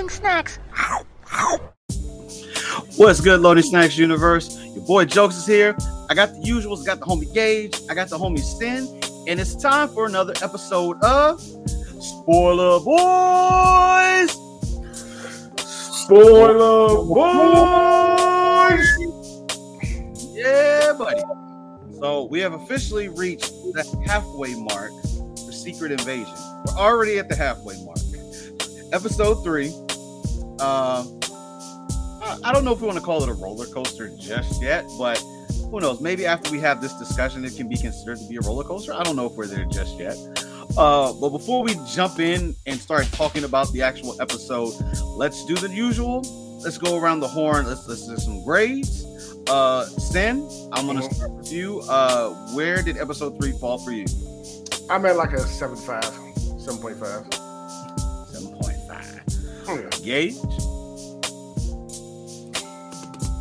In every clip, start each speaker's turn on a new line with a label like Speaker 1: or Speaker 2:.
Speaker 1: Loading snacks.
Speaker 2: What's good, Loading Snacks Universe? Your boy Jokes is here. I got the usuals, got the homie Gage, I got the homie Sin, and it's time for another episode of Spoiler Boys.
Speaker 3: Spoiler boys.
Speaker 2: Yeah, buddy. So we have officially reached the halfway mark for Secret Invasion. We're already at the halfway mark. Episode three. Uh, I- don't know if we want to call it a roller coaster just yet, but who knows? Maybe after we have this discussion, it can be considered to be a roller coaster. I don't know if we're there just yet. Uh, but before we jump in and start talking about the actual episode, let's do the usual. Let's go around the horn. Let's let's do some grades. Uh, Sin, I'm gonna
Speaker 3: Mhm.
Speaker 2: start with you. Uh, where did episode three fall for you?
Speaker 3: I'm at like a 7.5, 7.5.
Speaker 2: Seven Gage.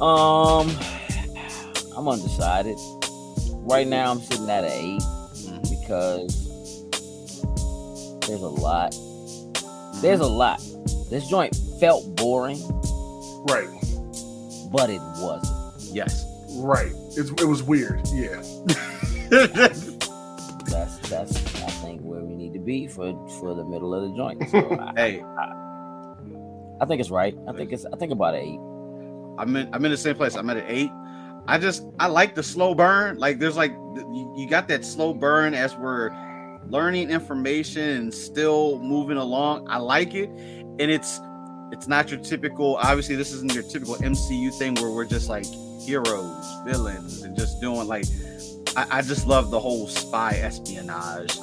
Speaker 4: Um, I'm undecided. Right now, I'm sitting at an eight
Speaker 2: Mhm.
Speaker 4: because there's a lot. There's a lot. This joint felt boring,
Speaker 3: Right,
Speaker 4: but it wasn't.
Speaker 2: Yes.
Speaker 3: right. It's, it was weird. Yeah.
Speaker 4: That's that's I think where we need to be for for the middle of the joint. So I,
Speaker 2: hey,
Speaker 4: I think it's right. I think it's I think about eight.
Speaker 2: I'm in. I'm in the same place. I'm at an eight. I just I like the slow burn. Like there's like you got that slow burn as we're learning information and still moving along. I like it, and it's it's not your typical. Obviously, this isn't your typical MCU thing where we're just like heroes, villains, and just doing like. I, I just love the whole spy espionage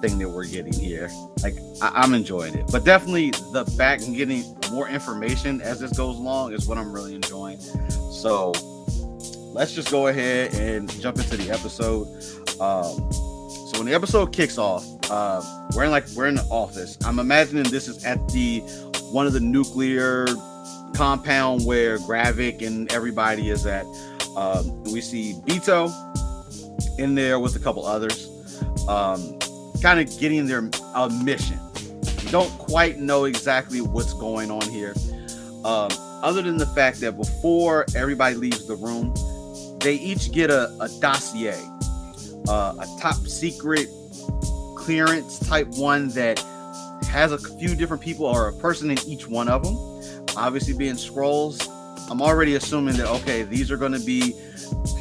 Speaker 2: thing that we're getting here. Like I, I'm enjoying it, but definitely the back and getting more information as this goes along is what I'm really enjoying. So let's just go ahead and jump into the episode. Um, so when the episode kicks off, uh, we're in like we're in the office. I'm imagining this is at the one of the nuclear compound where Gravik and everybody is at. Um, we see Beto in there with a couple others, um, kind of getting their uh, mission. We don't quite know exactly what's going on here, um, other than the fact that before everybody leaves the room, they each get a, a dossier, uh, a top secret clearance type one that has a few different people or a person in each one of them. Obviously, being Skrulls, I'm already assuming that okay, these are going to be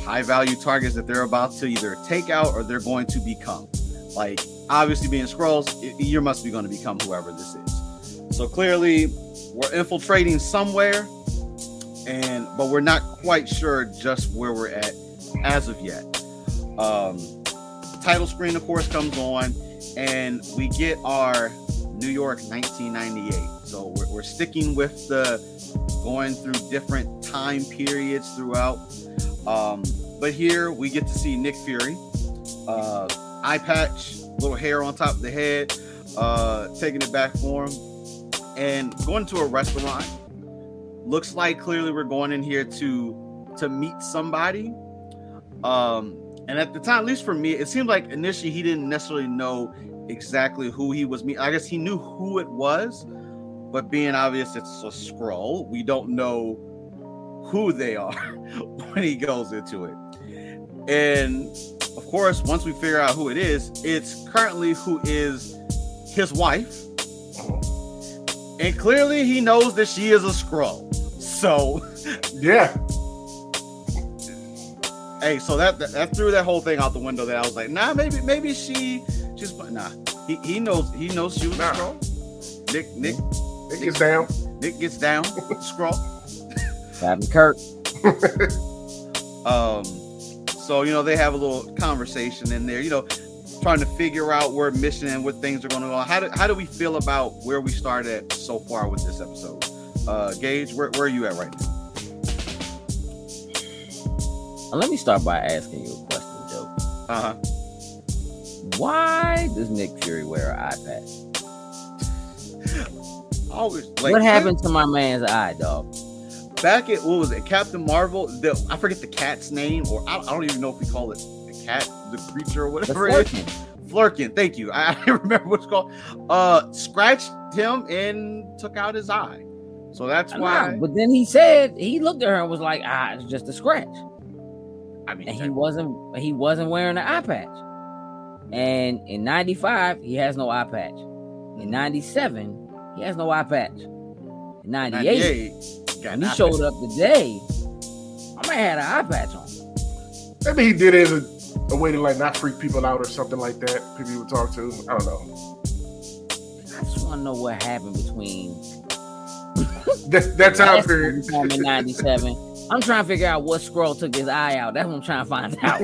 Speaker 2: high value targets that they're about to either take out or they're going to become. Like obviously, being Skrulls, you must be going to become whoever this is. So clearly, we're infiltrating somewhere, and but we're not quite sure just where we're at as of yet. Um, title screen, of course, comes on, and we get our New York 1998. So we're, we're sticking with the going through different time periods throughout. Um, but here we get to see Nick Fury, uh, eye patch, little hair on top of the head, uh, taking it back for him, and going to a restaurant. Looks like clearly we're going in here to to meet somebody. Um, and at the time, at least for me, it seemed like initially he didn't necessarily know exactly who he was meeting. I guess he knew who it was, but being obvious it's a Skrull, we don't know who they are when he goes into it. And of course, once we figure out who it is, it's currently who is his wife. And clearly he knows that she is a Skrull. So
Speaker 3: Yeah.
Speaker 2: hey, so that, that that threw that whole thing out the window. That I was like, nah, maybe maybe she she's nah. He, he knows he knows she was
Speaker 3: Nah.
Speaker 2: a Skrull. Nick Nick
Speaker 3: Nick gets down.
Speaker 2: Nick gets down with the Skrull.
Speaker 4: Captain Kirk.
Speaker 2: Um, so you know they have a little conversation in there. You know, trying to figure out where mission and what things are going to go. How do how do we feel about where we started so far with this episode? Uh, Gage, where where are you at right now?
Speaker 4: Uh, let me start by asking you a question, Joe.
Speaker 2: Uh huh.
Speaker 4: Why does Nick Fury wear an eye patch?
Speaker 2: Always. Like,
Speaker 4: what happened to my man's eye, dog?
Speaker 2: Back at what was it, Captain Marvel? The I forget the cat's name, or I, I don't even know if we call it the cat, the creature, or whatever it is.
Speaker 4: Flerken,
Speaker 2: thank you. I, I remember what it's called. Uh, scratched him and took out his eye. So that's why.
Speaker 4: but then he said he looked at her and was like, "Ah, it's just a scratch."
Speaker 2: I mean,
Speaker 4: and he wasn't he wasn't wearing an eye patch. And in '95, he has no eye patch. In '97, he has no eye patch. In '98,
Speaker 2: 98. Got
Speaker 4: he showed up today, I might have had an eye patch on.
Speaker 3: Maybe he did it as a, a way to like not freak people out or something like that. People he would talk to. I don't know.
Speaker 4: I just want to know what happened between
Speaker 3: That, that time period.
Speaker 4: in '97. I'm trying to figure out what Skrull took his eye out. That's what I'm trying to find out.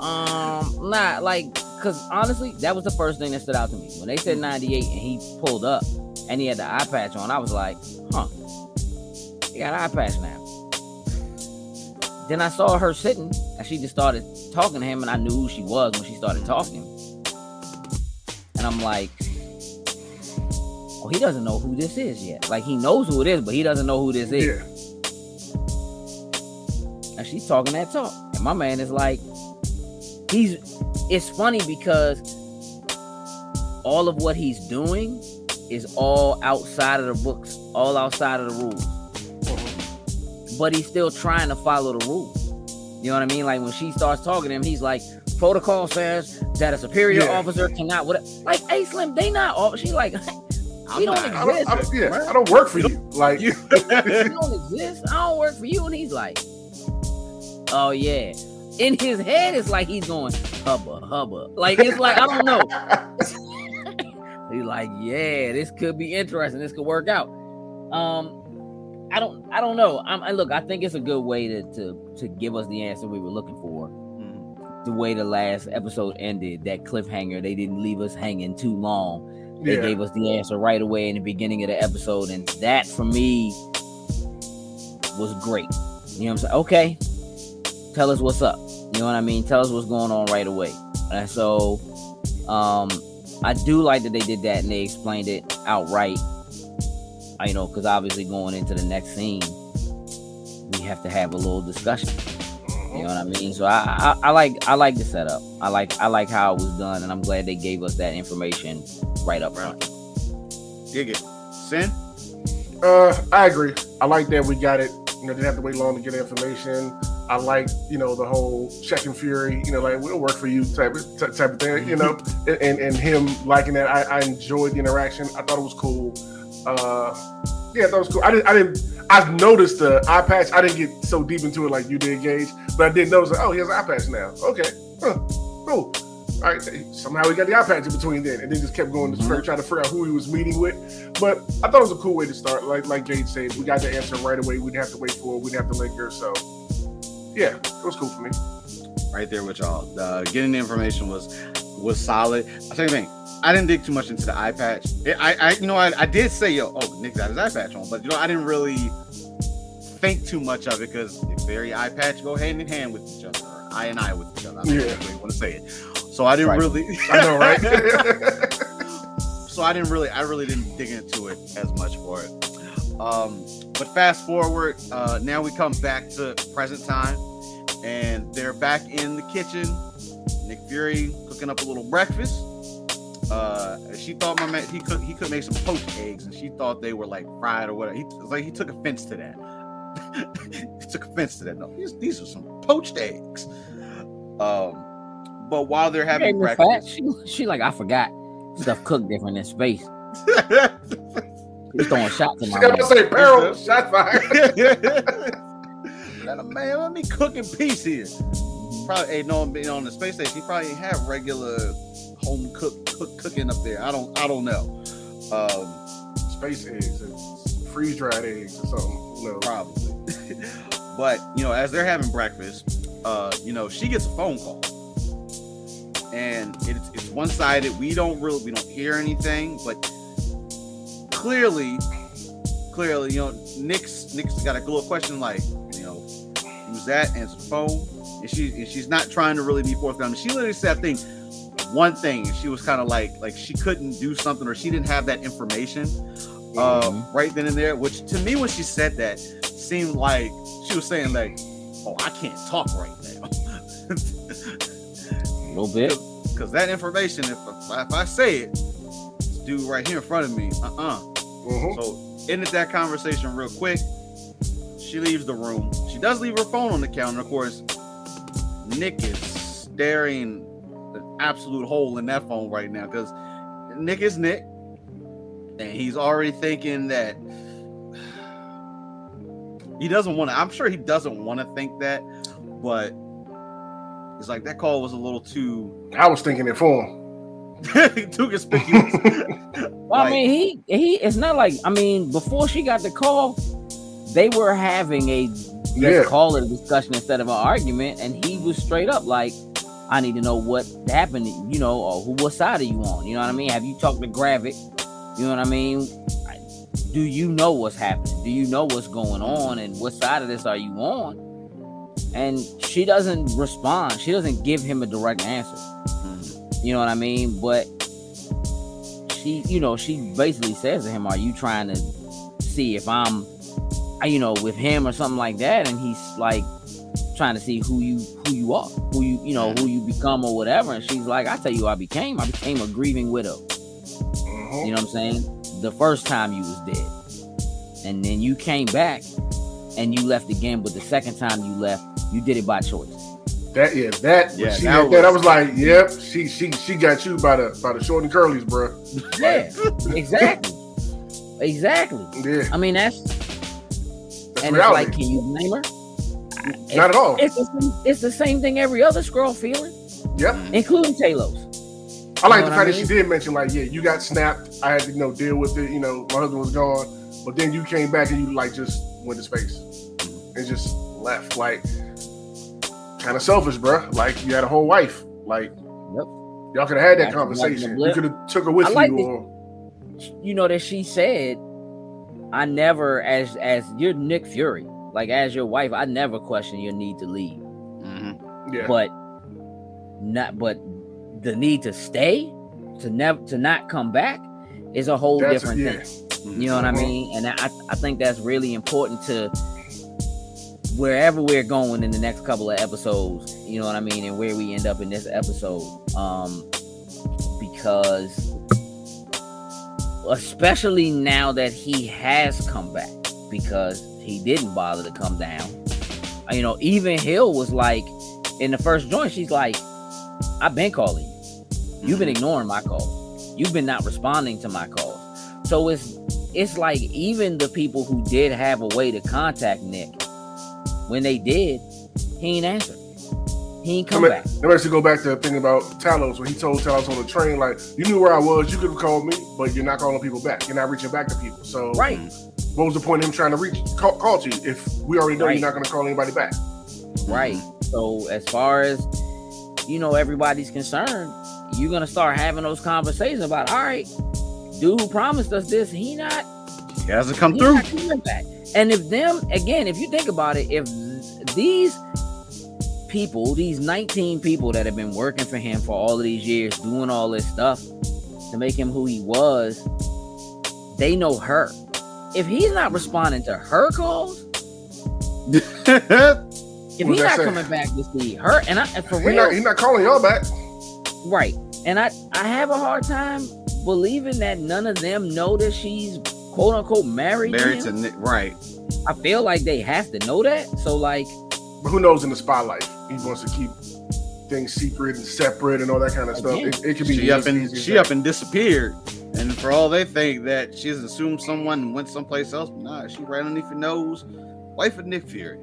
Speaker 4: Um, not like, cause honestly, that was the first thing that stood out to me when they said '98 and he pulled up and he had the eye patch on. I was like, huh, he got an eye patch now. Then I saw her sitting and she just started talking to him, and I knew who she was when she started talking. And I'm like, oh, he doesn't know who this is yet. Like he knows who it is, but he doesn't know who this is.
Speaker 3: Yeah.
Speaker 4: and she's talking that talk. And my man is like, he's it's funny because all of what he's doing is all outside of the books, all outside of the rules. But he's still trying to follow the rules. You know what I mean? Like when she starts talking to him, he's like, protocol says that a superior
Speaker 3: Yeah.
Speaker 4: officer cannot what like hey Slim, they not all she's like we don't
Speaker 2: not-
Speaker 3: I don't, I
Speaker 4: exist.
Speaker 3: don't, yeah, I don't work for you. Like,
Speaker 2: you
Speaker 4: don't exist. I don't work for you. And he's like, oh yeah. In his head, it's like he's going hubba hubba. Like it's like I don't know. He's like, yeah, this could be interesting. This could work out. Um, I don't, I don't know. I'm, I look, I think it's a good way to to to give us the answer we were looking for.
Speaker 2: Mhm.
Speaker 4: The way the last episode ended, that cliffhanger, they didn't leave us hanging too long. They
Speaker 3: yeah.
Speaker 4: gave us the answer right away in the beginning of the episode, and that for me was great. You know what I'm saying? Okay, tell us what's up. You know what I mean? Tell us what's going on right away. And so, um, I do like that they did that and they explained it outright. I you know because obviously going into the next scene, we have to have a little discussion. You know what I mean? So I, I I like I like the setup. I like I like how it was done, and I'm glad they gave us that information right up front.
Speaker 2: Dig it. Sin?
Speaker 3: Uh, I agree. I like that we got it. You know, didn't have to wait long to get information. I like, you know, the whole check and fury. You know, like we'll work for you type of type type of thing. You know, and and him liking that. I, I enjoyed the interaction. I thought it was cool. Uh, yeah, that was cool. I didn't. I didn't. I noticed the eye patch. I didn't get so deep into it like you did, Gage. But I did notice. Like, oh, he has an eye patch now. Okay, huh. cool. All right, somehow we got the eye patch in between then, and then just kept going to
Speaker 4: Mhm.
Speaker 3: try to figure out who he was meeting with. But I thought it was a cool way to start. Like like Gage said, we got the answer right away. We didn't have to wait for it. We didn't have to linger. So yeah, it was cool for me.
Speaker 2: right there with y'all. Uh, getting the information was was solid. I tell you thing, I didn't dig too much into the eye patch. It- I, I, you know, I, I did say, yo, oh, Nick got his eye patch on, but you know, I didn't really think too much of it because the very eye patch go hand in hand with each other, or eye and eye with each other. I don't
Speaker 3: Yeah.
Speaker 2: you want to say it. So I didn't
Speaker 4: Right.
Speaker 2: really.
Speaker 3: I know, right?
Speaker 2: so I didn't really, I really didn't dig into it as much for it. Um, but fast forward, uh, now we come back to present time, and they're back in the kitchen. Nick Fury cooking up a little breakfast. Uh, she thought my man he could he could make some poached eggs, and she thought they were like fried or whatever. He like he took offense to that. he took offense to that. No, these these are some poached eggs. Um, but while they're having breakfast,
Speaker 4: she, she like I forgot stuff cooked different in space. He's throwing shots in
Speaker 3: She
Speaker 4: my
Speaker 3: got to
Speaker 4: mouth.
Speaker 3: say barrel shot fire.
Speaker 2: let a man, let me cook in peace here. Probably ain't no being on the space station. He probably ain't have regular home cook, cook cooking up there. I don't I don't know. Um,
Speaker 3: Space eggs, freeze dried eggs or something. Who knows?
Speaker 2: probably. but you know, as they're having breakfast, uh, you know, she gets a phone call. And it's it's one sided. We don't really we don't hear anything, but clearly, clearly, you know, Nick's Nick's got a little question like, you know, who's that? Answer the phone. And she and she's not trying to really be forthcoming. She literally said I think one thing, she was kind of like like she couldn't do something or she didn't have that information uh,
Speaker 4: Mhm.
Speaker 2: right then and there. Which to me, when she said that, seemed like she was saying like, "Oh, I can't talk right now,"
Speaker 4: A little bit.
Speaker 2: because that information, if, if I say it, this dude right here in front of me, uh uh
Speaker 3: Mhm.
Speaker 2: So ended that conversation real quick. She leaves the room. She does leave her phone on the counter. Of course, Nick is staring an absolute hole in that phone right now because Nick is Nick, and he's already thinking that he doesn't want to. I'm sure he doesn't want to think that, but it's like that call was a little too
Speaker 3: I was thinking it for him.
Speaker 2: too conspicuous.
Speaker 4: Well, I mean, he he. It's not like I mean, before she got the call, they were having a let's
Speaker 3: Yeah.
Speaker 4: call it a discussion instead of an argument, and he was straight up like, "I need to know what happened, you know, or who, what side are you on? You know what I mean? Have you talked to Gravik? You know what I mean? Do you know what's happening? Do you know what's going on, and what side of this are you on?" And she doesn't respond. She doesn't give him a direct answer. You know what I mean? But she, you know, she basically says to him, "Are you trying to see if I'm, you know, with him or something like that?" And he's like trying to see who you who you are, who you you know who you become or whatever. And she's like, "I tell you, I became. I became a grieving widow.
Speaker 3: Mhm.
Speaker 4: You know what I'm saying? The first time you was dead, and then you came back and you left again. But the second time you left, you did it by choice.
Speaker 3: That yeah, that
Speaker 2: Yeah,
Speaker 3: she
Speaker 2: that
Speaker 3: had that, I
Speaker 2: was-
Speaker 3: was like, yep, she she she got you by the by the short and curlies, bro.
Speaker 4: Yeah, exactly, exactly.
Speaker 3: Yeah,
Speaker 4: I mean, that's
Speaker 3: that's
Speaker 4: and it's like, can you blame her?
Speaker 3: Not at all.
Speaker 4: It's the, same, it's the same thing every other girl feeling,
Speaker 3: Yep.
Speaker 4: including Taylor's.
Speaker 3: I like
Speaker 4: know
Speaker 3: the fact
Speaker 4: I
Speaker 3: that she did mention like, yeah, you got snapped. I had to you know deal with it. You know, my husband was gone, but then you came back and you like just went to space and just left. Like, kind of selfish, bro. Like you had a whole wife. Like,
Speaker 4: Yep.
Speaker 3: y'all could have had that
Speaker 4: That's like the
Speaker 3: conversation. You could have took her with
Speaker 4: I
Speaker 3: you.
Speaker 4: like
Speaker 3: or,
Speaker 4: You know that she said, "I never, as as you're Nick Fury, like as your wife, I never question your need to leave,
Speaker 2: Mhm.
Speaker 3: yeah,
Speaker 4: but not, but the need to stay, to never, to not come back, is a whole
Speaker 3: That's-
Speaker 4: different
Speaker 3: yeah.
Speaker 4: thing. You know what I
Speaker 3: Mhm.
Speaker 4: mean? And I, I think that's really important to wherever we're going in the next couple of episodes. You know what I mean? And where we end up in this episode, um, because especially now that he has come back, because he didn't bother to come down. You know, even Hill was like in the first joint, she's like, "I've been calling you. You've been ignoring my calls. You've been not responding to my calls." So it's it's like even the people who did have a way to contact Nick, when they did, he ain't answer. He ain't
Speaker 3: I
Speaker 4: come
Speaker 3: mean,
Speaker 4: back.
Speaker 3: Let me actually go back to the thing about Talos when he told Talos on the train, like, you knew where I was, you could have called me, but you're not calling people back. You're not reaching back to people. So
Speaker 4: Right.
Speaker 3: what was the point of him trying to reach call, call to you if we already know
Speaker 4: Right.
Speaker 3: you're not gonna call anybody back?
Speaker 4: Right. So as far as you know, everybody's concerned, you're gonna start having those conversations about, all right, dude who promised us this, he not
Speaker 2: He hasn't come
Speaker 4: He's
Speaker 2: through.
Speaker 4: back. And if them again, if you think about it, if these people, these 19 people that have been working for him for all of these years, doing all this stuff to make him who he was, they know her. If he's not responding to her calls, if he's not
Speaker 3: say?
Speaker 4: coming back to see her, and I and for
Speaker 3: He's
Speaker 4: real,
Speaker 3: not, he's not calling y'all back.
Speaker 4: right? And I I have a hard time believing that none of them know that she's quote unquote married. to
Speaker 2: Married to. Nick, right?
Speaker 4: I feel like they have to know that. So like.
Speaker 3: But who knows in the spotlight? He wants to keep things secret and separate and all that kind of stuff. It, it could be
Speaker 2: She up and
Speaker 3: easy
Speaker 2: she
Speaker 3: that.
Speaker 2: up and disappeared, and for all they think that she's assumed someone and went someplace else, nah, she right underneath your nose. Wife of Nick Fury.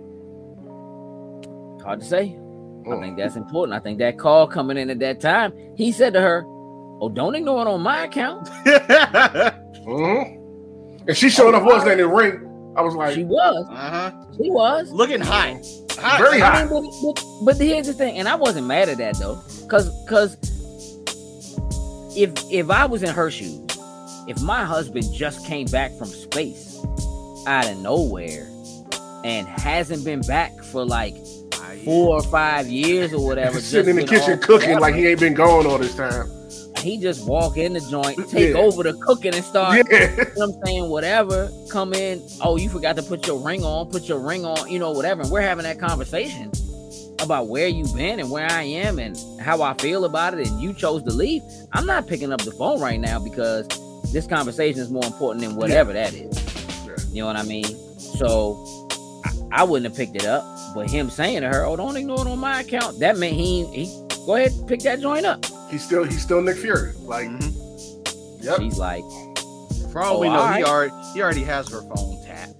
Speaker 4: Hard to say. I
Speaker 3: Mm.
Speaker 4: think that's important. I think that call coming in at that time, he said to her, "Oh, don't ignore it on my account."
Speaker 3: Mhm. And she showed up was in the ring. I was like,
Speaker 4: She was.
Speaker 2: uh huh.
Speaker 4: She was.
Speaker 2: Looking high, hot.
Speaker 3: Very
Speaker 4: I mean, but, but, but here's the thing, and I wasn't mad at that though, cause cause if if I was in her shoes, if my husband just came back from space out of nowhere and hasn't been back for like four or five years or whatever,
Speaker 3: sitting in the kitchen
Speaker 4: off
Speaker 3: cooking like he ain't been gone all this time.
Speaker 4: He just walk in the joint, take
Speaker 3: Yeah.
Speaker 4: over the cooking and start
Speaker 3: Yeah.
Speaker 4: you know what I'm saying, whatever, come in, oh, you forgot to put your ring on, put your ring on, you know, whatever. And we're having that conversation about where you've been and where I am and how I feel about it, and you chose to leave. I'm not picking up the phone right now because this conversation is more important than whatever that is. You know what I mean? So I, I wouldn't have picked it up, but him saying to her, "Oh, don't ignore it on my account," that meant he he go ahead pick that joint up.
Speaker 3: He's still he's still Nick Fury. Like,
Speaker 2: Mhm.
Speaker 3: yep.
Speaker 4: She's like,
Speaker 2: For all we
Speaker 4: Oh,
Speaker 2: know,
Speaker 4: alright.
Speaker 2: he already he already has her phone tapped.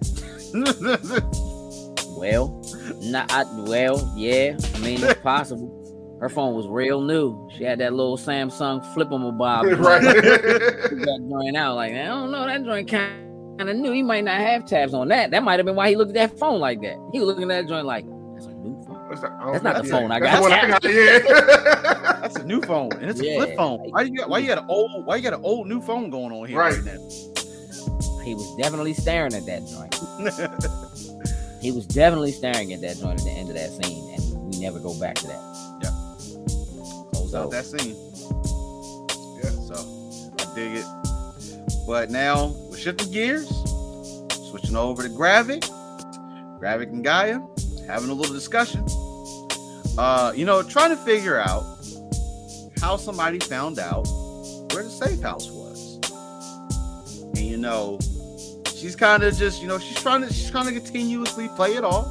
Speaker 4: "Well, not I, well, yeah. I mean, it's possible." Her phone was real new. She had that little Samsung flippable bob.
Speaker 3: right.
Speaker 4: that joint out. Like, I don't know, that joint kind of new. He might not have tabs on that. That might have been why he looked at that phone like that. He was looking at that joint like, that's a.
Speaker 3: What's that?
Speaker 4: That's
Speaker 3: don't
Speaker 4: the
Speaker 3: know.
Speaker 4: phone I got.
Speaker 3: the one I got. Yeah.
Speaker 2: That's a new phone, and it's a flip phone. Why you got why you got an old why you got an old new phone going on here
Speaker 3: Right.
Speaker 2: right, now?
Speaker 4: He was definitely staring at that joint. He was definitely staring at that joint at the end of that scene, and we never go back to that. Yeah.
Speaker 2: Close
Speaker 4: So-
Speaker 2: out that scene.
Speaker 3: Yeah.
Speaker 2: So I dig it. But now we're shifting gears, switching over to Gravik. Gravik and G'iah having a little discussion. Uh, you know, trying to figure out how somebody found out where the safe house was. And you know, she's kind of just, you know, she's trying to she's trying to continuously play it off.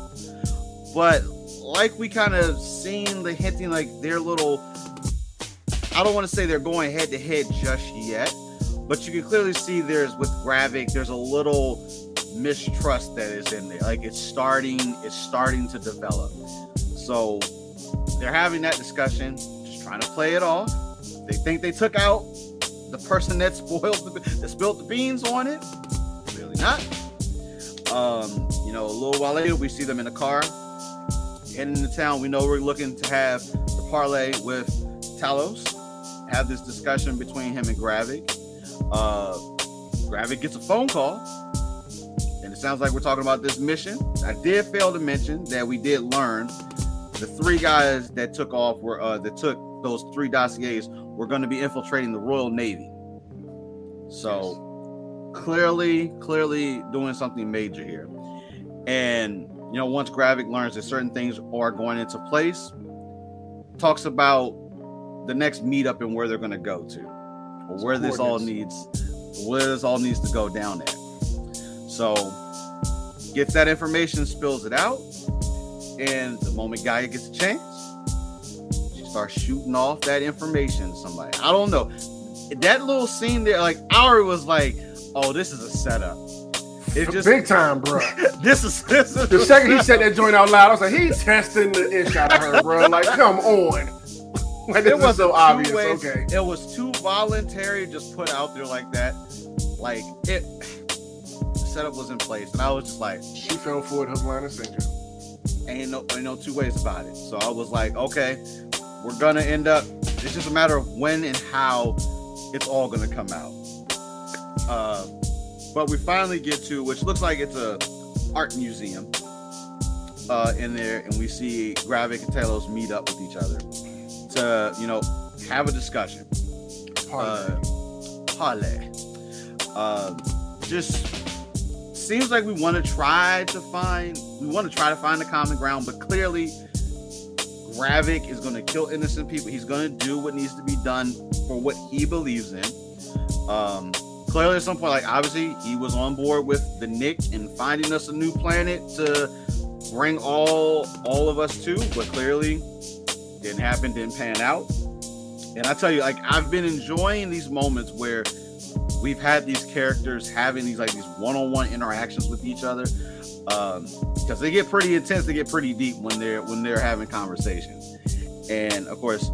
Speaker 2: But like we kind of seen the hinting like their little I don't want to say they're going head to head just yet, but you can clearly see there's with Gravik, there's a little mistrust that is in there. Like it's starting, it's starting to develop. So they're having that discussion, just trying to play it off. They think they took out the person that spoiled the, that spilled the beans on it. Really not. Um, you know, a little while later, we see them in a car heading into town. We know we're looking to have the parlay with Talos, have this discussion between him and Gravik. Uh, Gravik gets a phone call, and it sounds like we're talking about this mission. I did fail to mention that we did learn the three guys that took off were uh, that took those three dossiers were going to be infiltrating the Royal Navy. So clearly, clearly doing something major here. And you know, once Gravik learns that certain things are going into place, talks about the next meetup and where they're going to go to, or where this all needs, where this all needs to go down at. So, gets that information, spills it out, and the moment G'iah gets a chance, she starts shooting off that information to somebody. I don't know. That little scene there, like Ari was like, "Oh, this is a setup." It's just
Speaker 3: Big time, bro.
Speaker 2: this is this is
Speaker 3: The second he said that joint out loud, I was like, he's testing the ish out of her, bro. Like, come on. Like, this
Speaker 2: was
Speaker 3: so obvious.
Speaker 2: ways-
Speaker 3: Okay.
Speaker 2: It was too voluntary, just put out there like that. Like it, the setup was in place, and I was just like,
Speaker 3: She fell for it, hook, line, and sinker.
Speaker 2: Ain't no, ain't no two ways about it. So I was like, okay, we're gonna end up. It's just a matter of when and how it's all gonna come out. Uh, but we finally get to, which looks like it's a art museum uh, in there, and we see Gravik and Talos meet up with each other to, you know, have a discussion. Uh, parlay. Uh, just seems like we want to try to find we want to try to find the common ground, but clearly Gravik is going to kill innocent people. He's going to do what needs to be done for what he believes in. Um, clearly, at some point, like obviously, he was on board with the Nick and finding us a new planet to bring all all of us to, but clearly didn't happen, didn't pan out. And I tell you, like I've been enjoying these moments where we've had these characters having these like these one-on-one interactions with each other um because they get pretty intense they get pretty deep when they're when they're having conversations. And of course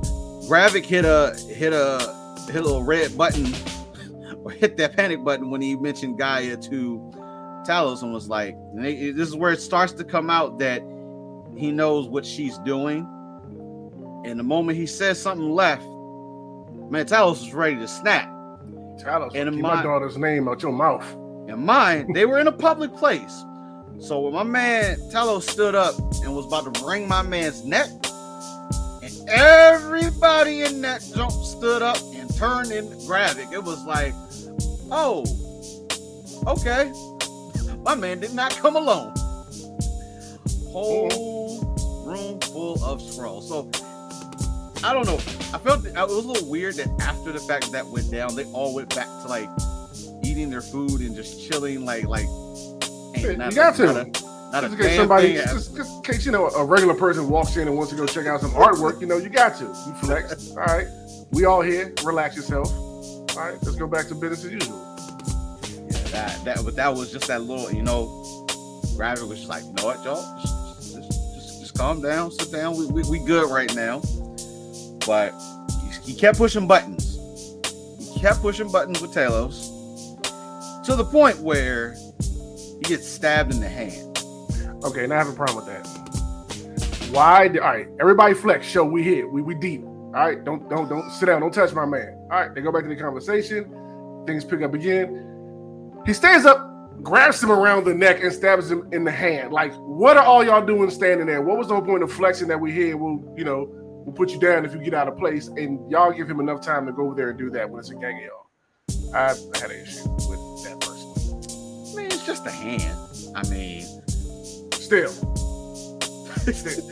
Speaker 2: Gravik hit a hit a hit a little red button or hit that panic button when he mentioned G'iah to Talos and was like they- this is where it starts to come out that he knows what she's doing. And the moment he says something left man Talos is ready to snap
Speaker 3: Talos,
Speaker 2: And
Speaker 3: keep
Speaker 2: my-
Speaker 3: my daughter's name out your mouth.
Speaker 2: and mine, they were in a public place. So when my man Talos stood up and was about to wring my man's neck, and everybody in that jump stood up and turned in Gravik, it was like, oh, okay. My man did not come alone. Whole mm-hmm. room full of Skrulls. So I don't know. I felt it was a little weird that after the fact that went down, they all went back to like eating their food and just chilling like like not
Speaker 3: you got
Speaker 2: a-
Speaker 3: to.
Speaker 2: Not a, not a
Speaker 3: Just in case
Speaker 2: damn
Speaker 3: somebody,
Speaker 2: thing.
Speaker 3: just, just in case you know a regular person walks in and wants to go check out some artwork, you know, you got to. You flex. All right, we all here. Relax yourself. All right, let's go back to business as usual.
Speaker 2: Yeah, that that but that was just that little, you know, Gravik was just like, you know what, y'all, just, just, just, just calm down, sit down. We, we we good right now. But he, kept pushing buttons. He kept pushing buttons with Talos to the point where he gets stabbed in the hand.
Speaker 3: Okay, now I have a problem with that. Why? Did, all right, everybody flex. Show we here. We we deep. All right, don't don't don't sit down. Don't touch my man. All right, they go back to the conversation. Things pick up again. He stands up, grabs him around the neck, and stabs him in the hand. Like, what are all y'all doing standing there? What was the whole point of flexing that we here? We'll you know we'll put you down if you get out of place, and y'all give him enough time to go over there and do that when it's a gang of y'all. I, I had an issue with that personally.
Speaker 2: I mean, it's just a hand. I mean,
Speaker 3: Still, still.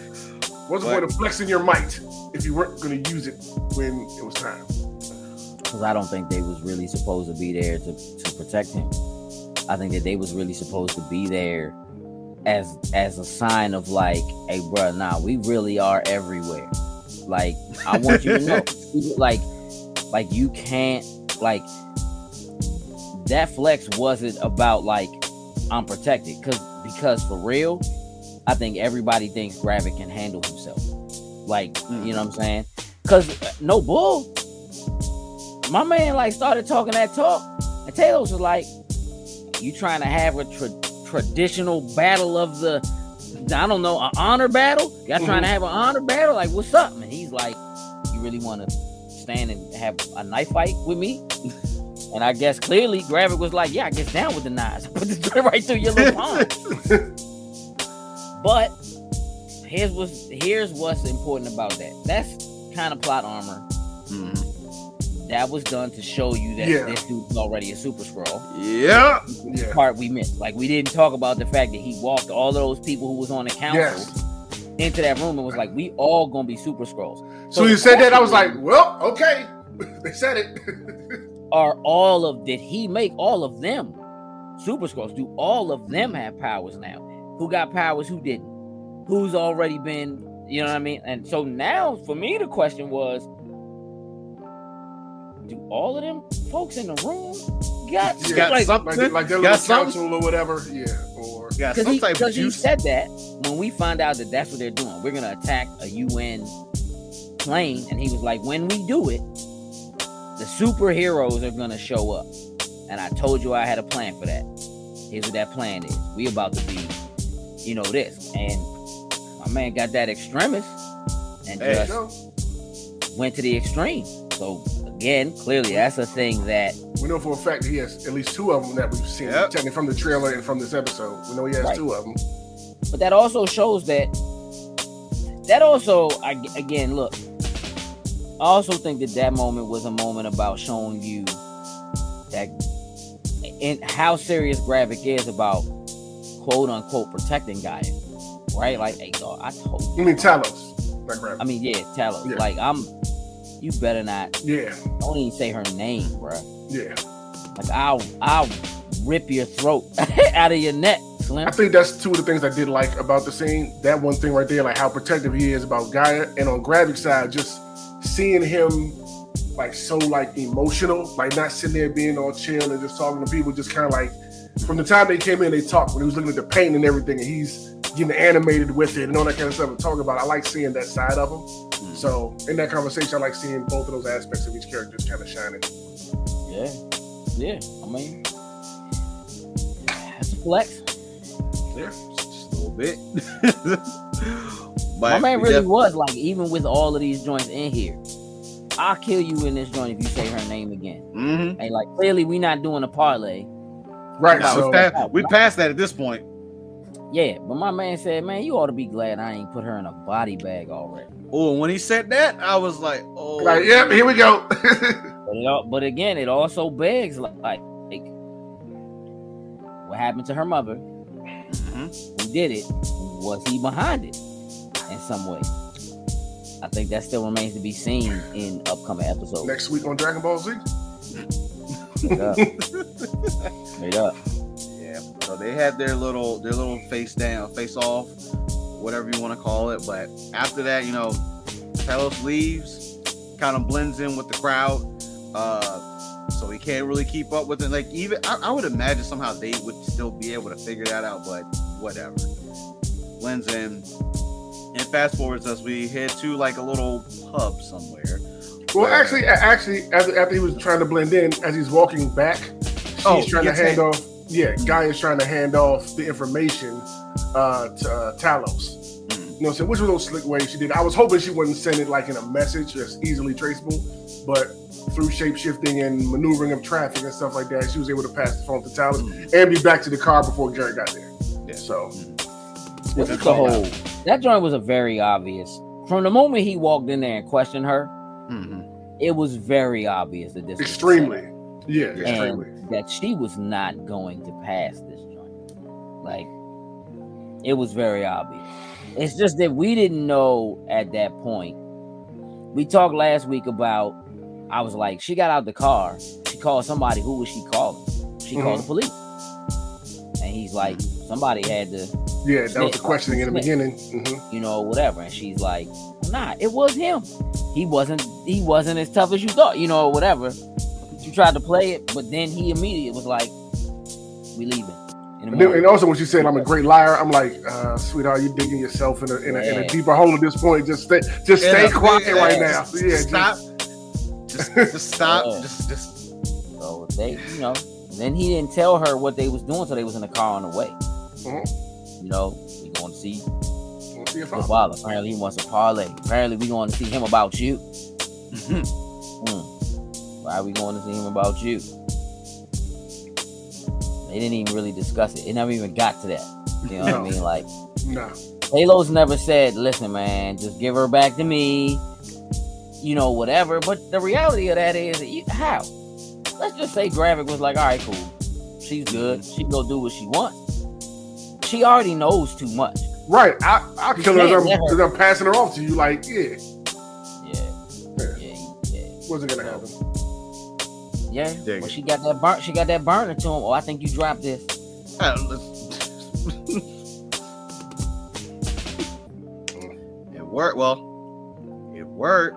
Speaker 3: What's the point of flexing your might if you weren't going to use it when it was time?
Speaker 4: because I don't think they was really supposed to be there to, to protect him. I think that they was really supposed to be there as as a sign of like, hey, bruh, nah, we really are everywhere. Like, I want you to know, like, like you can't like that flex wasn't about like I'm protected because because for real, I think everybody thinks Gravik can handle himself. Like, mm. you know what I'm saying? Because uh, no bull, my man like started talking that talk, and Talos was like, "You trying to have a tra- traditional battle of the, I don't know, an honor battle? Y'all trying to have an honor battle? Like, what's up?" And he's like, "You really want to stand and have a knife fight with me?" And I guess clearly Gravik was like, "Yeah, I get down with the knives. Put this right through your little palm." but here's what's here's what's important about that. That's kind of plot armor
Speaker 2: mhm.
Speaker 4: That was done to show you that
Speaker 3: Yeah.
Speaker 4: this dude's already a super Skrull.
Speaker 2: yeah,
Speaker 3: Yeah.
Speaker 4: Part we missed. Like we didn't talk about the fact that he walked all of those people who was on the council
Speaker 3: Yes.
Speaker 4: into that room and was like, "We all gonna be super Skrulls."
Speaker 3: So you said that, I was like, well, okay. they said it.
Speaker 4: Are all of did he make all of them super scrolls? Do all of them have powers now? Who got powers? Who didn't? Who's already been? You know what I mean? And so now, for me, the question was, do all of them folks in the room got,
Speaker 3: Yeah.
Speaker 2: got
Speaker 4: like,
Speaker 2: something.
Speaker 3: like, like their
Speaker 2: got
Speaker 3: little
Speaker 2: something.
Speaker 3: council or whatever. Yeah. Or
Speaker 2: Got
Speaker 4: Because
Speaker 2: some
Speaker 4: he,
Speaker 2: type of
Speaker 4: 'cause he said that when we find out that that's what they're doing, we're gonna attack a UN plane, and he was like, "When we do it, the superheroes are gonna show up." And I told you I had a plan for that. Here's what that plan is: we about to be, you know, this, and my man got that extremist and
Speaker 2: Hey.
Speaker 4: just
Speaker 3: know,
Speaker 4: went to the extreme. So again, clearly, that's a thing that
Speaker 3: we know for a fact that he has at least two of them that we've seen,
Speaker 2: Yep.
Speaker 3: technically from the trailer and from this episode. We know he has
Speaker 4: Right.
Speaker 3: two of them.
Speaker 4: but that also shows that that also I, again look i also think that that moment was a moment about showing you that and how serious Gravik is about quote unquote protecting G'iah right like hey dog, i told you
Speaker 3: You mean Talos? Not Gravik.
Speaker 4: i mean yeah Talos
Speaker 3: Yeah.
Speaker 4: like i'm you better not
Speaker 3: yeah.
Speaker 4: don't even say her name bro.
Speaker 3: Yeah.
Speaker 4: like i'll i'll rip your throat out of your neck slim
Speaker 3: I think that's two of the things I did like about the scene. That one thing right there, like how protective he is about G'iah, and on Gravik's side, just seeing him like so like emotional, like not sitting there being all chill and just talking to people, just kind of like from the time they came in, they talked when he was looking at the paint and everything, and he's getting animated with it and all that kind of stuff and talking about. It. I like seeing that side of him. So in that conversation, I like seeing both of those aspects of each character just kind of shining.
Speaker 4: Yeah, yeah. I mean, that's a flex.
Speaker 3: Yeah.
Speaker 2: just a little bit. but
Speaker 4: My man really
Speaker 2: def-
Speaker 4: was like, even with all of these joints in here, I'll kill you in this joint if you say her name again.
Speaker 2: Mhm.
Speaker 4: And like, clearly, we're not doing a parlay.
Speaker 3: Right.
Speaker 2: Nah,
Speaker 3: so
Speaker 2: we, passed, we passed that at this point.
Speaker 4: Yeah, but my man said, man, you ought to be glad I ain't put her in a body bag already.
Speaker 2: Oh, when he said that, I was like, oh,
Speaker 3: like, yeah, here we go.
Speaker 4: But it, but again, it also begs like, like, what happened to her mother?
Speaker 2: Mhm.
Speaker 4: Who did it? Was he behind it in some way? I think that still remains to be seen in upcoming episodes.
Speaker 3: Next week on Dragon Ball Z.
Speaker 4: Straight up. Straight up.
Speaker 2: So they had their little their little face down, face off, whatever you want to call it. But after that, you know, Talos leaves, kind of blends in with the crowd. Uh, so he can't really keep up with it. Like even I, I would imagine somehow they would still be able to figure that out, but whatever. Blends in. And fast forwards us, we head to like a little pub somewhere.
Speaker 3: Well, actually, actually, after, after he was trying to blend in, as he's walking back, she's
Speaker 2: Oh,
Speaker 3: trying to
Speaker 2: yes,
Speaker 3: hand off. Yeah, Guy is trying to hand off the information uh, to uh, Talos.
Speaker 2: Mm.
Speaker 3: You know, what I'm saying, which was a little slick ways she did. I was hoping she wouldn't send it like in a message that's easily traceable, but through shape shifting and maneuvering of traffic and stuff like that, she was able to pass the phone to Talos
Speaker 2: Mm.
Speaker 3: and be back to the car before Jared got there.
Speaker 2: Yeah.
Speaker 3: So,
Speaker 4: This is the whole that joint was a very obvious from the moment he walked in there and questioned her.
Speaker 2: Mhm.
Speaker 4: It was very obvious that this was
Speaker 3: extremely,
Speaker 4: setup.
Speaker 3: yeah,
Speaker 2: Yeah.
Speaker 3: extremely.
Speaker 4: That she was not going to pass this joint. Like it was very obvious. It's just that we didn't know at that point. We talked last week about I was like, she got out the car, she called somebody, who was she calling? She called the police. And he's like, somebody had to,
Speaker 3: Yeah, that was the
Speaker 4: Snitch.
Speaker 3: questioning in the
Speaker 4: Snitch.
Speaker 3: beginning. hmm
Speaker 4: you know, whatever. And she's like, nah, it was him. He wasn't he wasn't as tough as you thought, you know, or whatever. She tried to play it, but then he immediately was like, We leaving. In
Speaker 3: And, then, and also when she said I'm a great liar, I'm like, uh, sweetheart, you're digging yourself in a, in, a, in a deeper hole at this point. Just stay, just
Speaker 2: In
Speaker 3: stay quiet
Speaker 2: big-
Speaker 3: right
Speaker 2: yeah,
Speaker 3: now.
Speaker 2: just-
Speaker 3: yeah,
Speaker 2: just
Speaker 3: just-
Speaker 2: stop. Just, just stop.
Speaker 4: Yeah.
Speaker 2: Just, just.
Speaker 4: So they, you know, then he didn't tell her what they was doing, so they was in the car on the way.
Speaker 3: Mhm.
Speaker 4: You know, we going to see
Speaker 3: We'll see your
Speaker 4: your
Speaker 3: father.
Speaker 4: father. Apparently he wants a parlay. Apparently we going to see him about you. Hmm. Why are we going to see him about you? They didn't even really discuss it. It never even got to that. You know what I mean? Like
Speaker 3: Nah.
Speaker 4: Talos never said, "Listen, man, just give her back to me." You know, whatever. But the reality of that is, you, how? Let's just say Gravik was like, "All right, cool. She's good. Mm-hmm. She can go do what she wants." She already knows too much.
Speaker 3: Right. I, I'll kill her as I'm, passing her off to you. Like, yeah,
Speaker 4: Yeah, yeah, yeah.
Speaker 3: wasn't gonna happen.
Speaker 4: Yeah,
Speaker 2: Dig
Speaker 4: well, she got that burn. She got that burner to him. Oh, I think you dropped this.
Speaker 2: Uh, it worked. Well, it worked.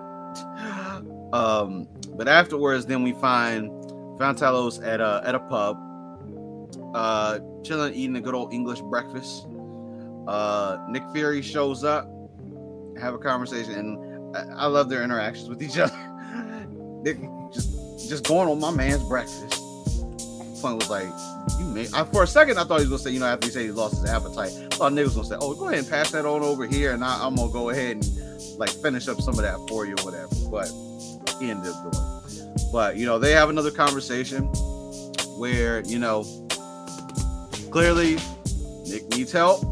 Speaker 2: Um, but afterwards, then we find found Talos at a at a pub, uh, chilling, eating a good old English breakfast. Uh, Nick Fury shows up, have a conversation, and I, I love their interactions with each other. Nick just going on my man's breakfast. Point was like, you made. I, for a second, I thought he was gonna say, you know, after he said he lost his appetite, I thought Nick was gonna say, oh, go ahead and pass that on over here, and I, I'm gonna go ahead and like finish up some of that for you or whatever. But he ended up doing. But you know, they have another conversation where you know, clearly Nick needs help,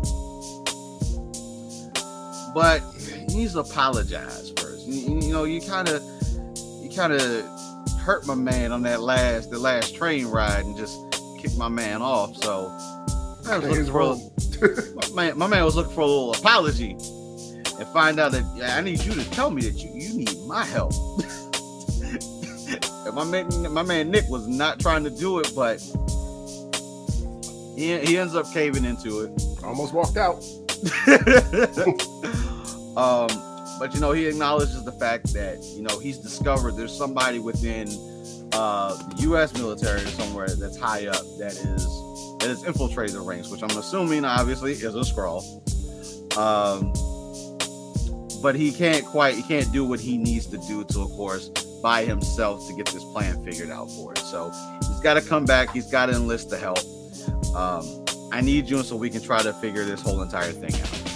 Speaker 2: but he needs to apologize first. You, you know, you kind of, you kind of hurt my man on that last, the last train ride, and just kicked my man off. So I was looking for a, my man, my man was looking for a little apology and find out that yeah, I need you to tell me that you, you need my help. and my man, my man Nick was not trying to do it, but he, he ends up caving into it.
Speaker 3: Almost walked out.
Speaker 2: but you know, he acknowledges the fact that you know he's discovered there's somebody within uh, the U.S. military somewhere that's high up that is that has infiltrated the ranks, which I'm assuming obviously is a Skrull. Um, but he can't quite he can't do what he needs to do to, of course, by himself to get this plan figured out for it. So he's got to come back. He's got to enlist the help. Um, I need you so we can try to figure this whole entire thing out.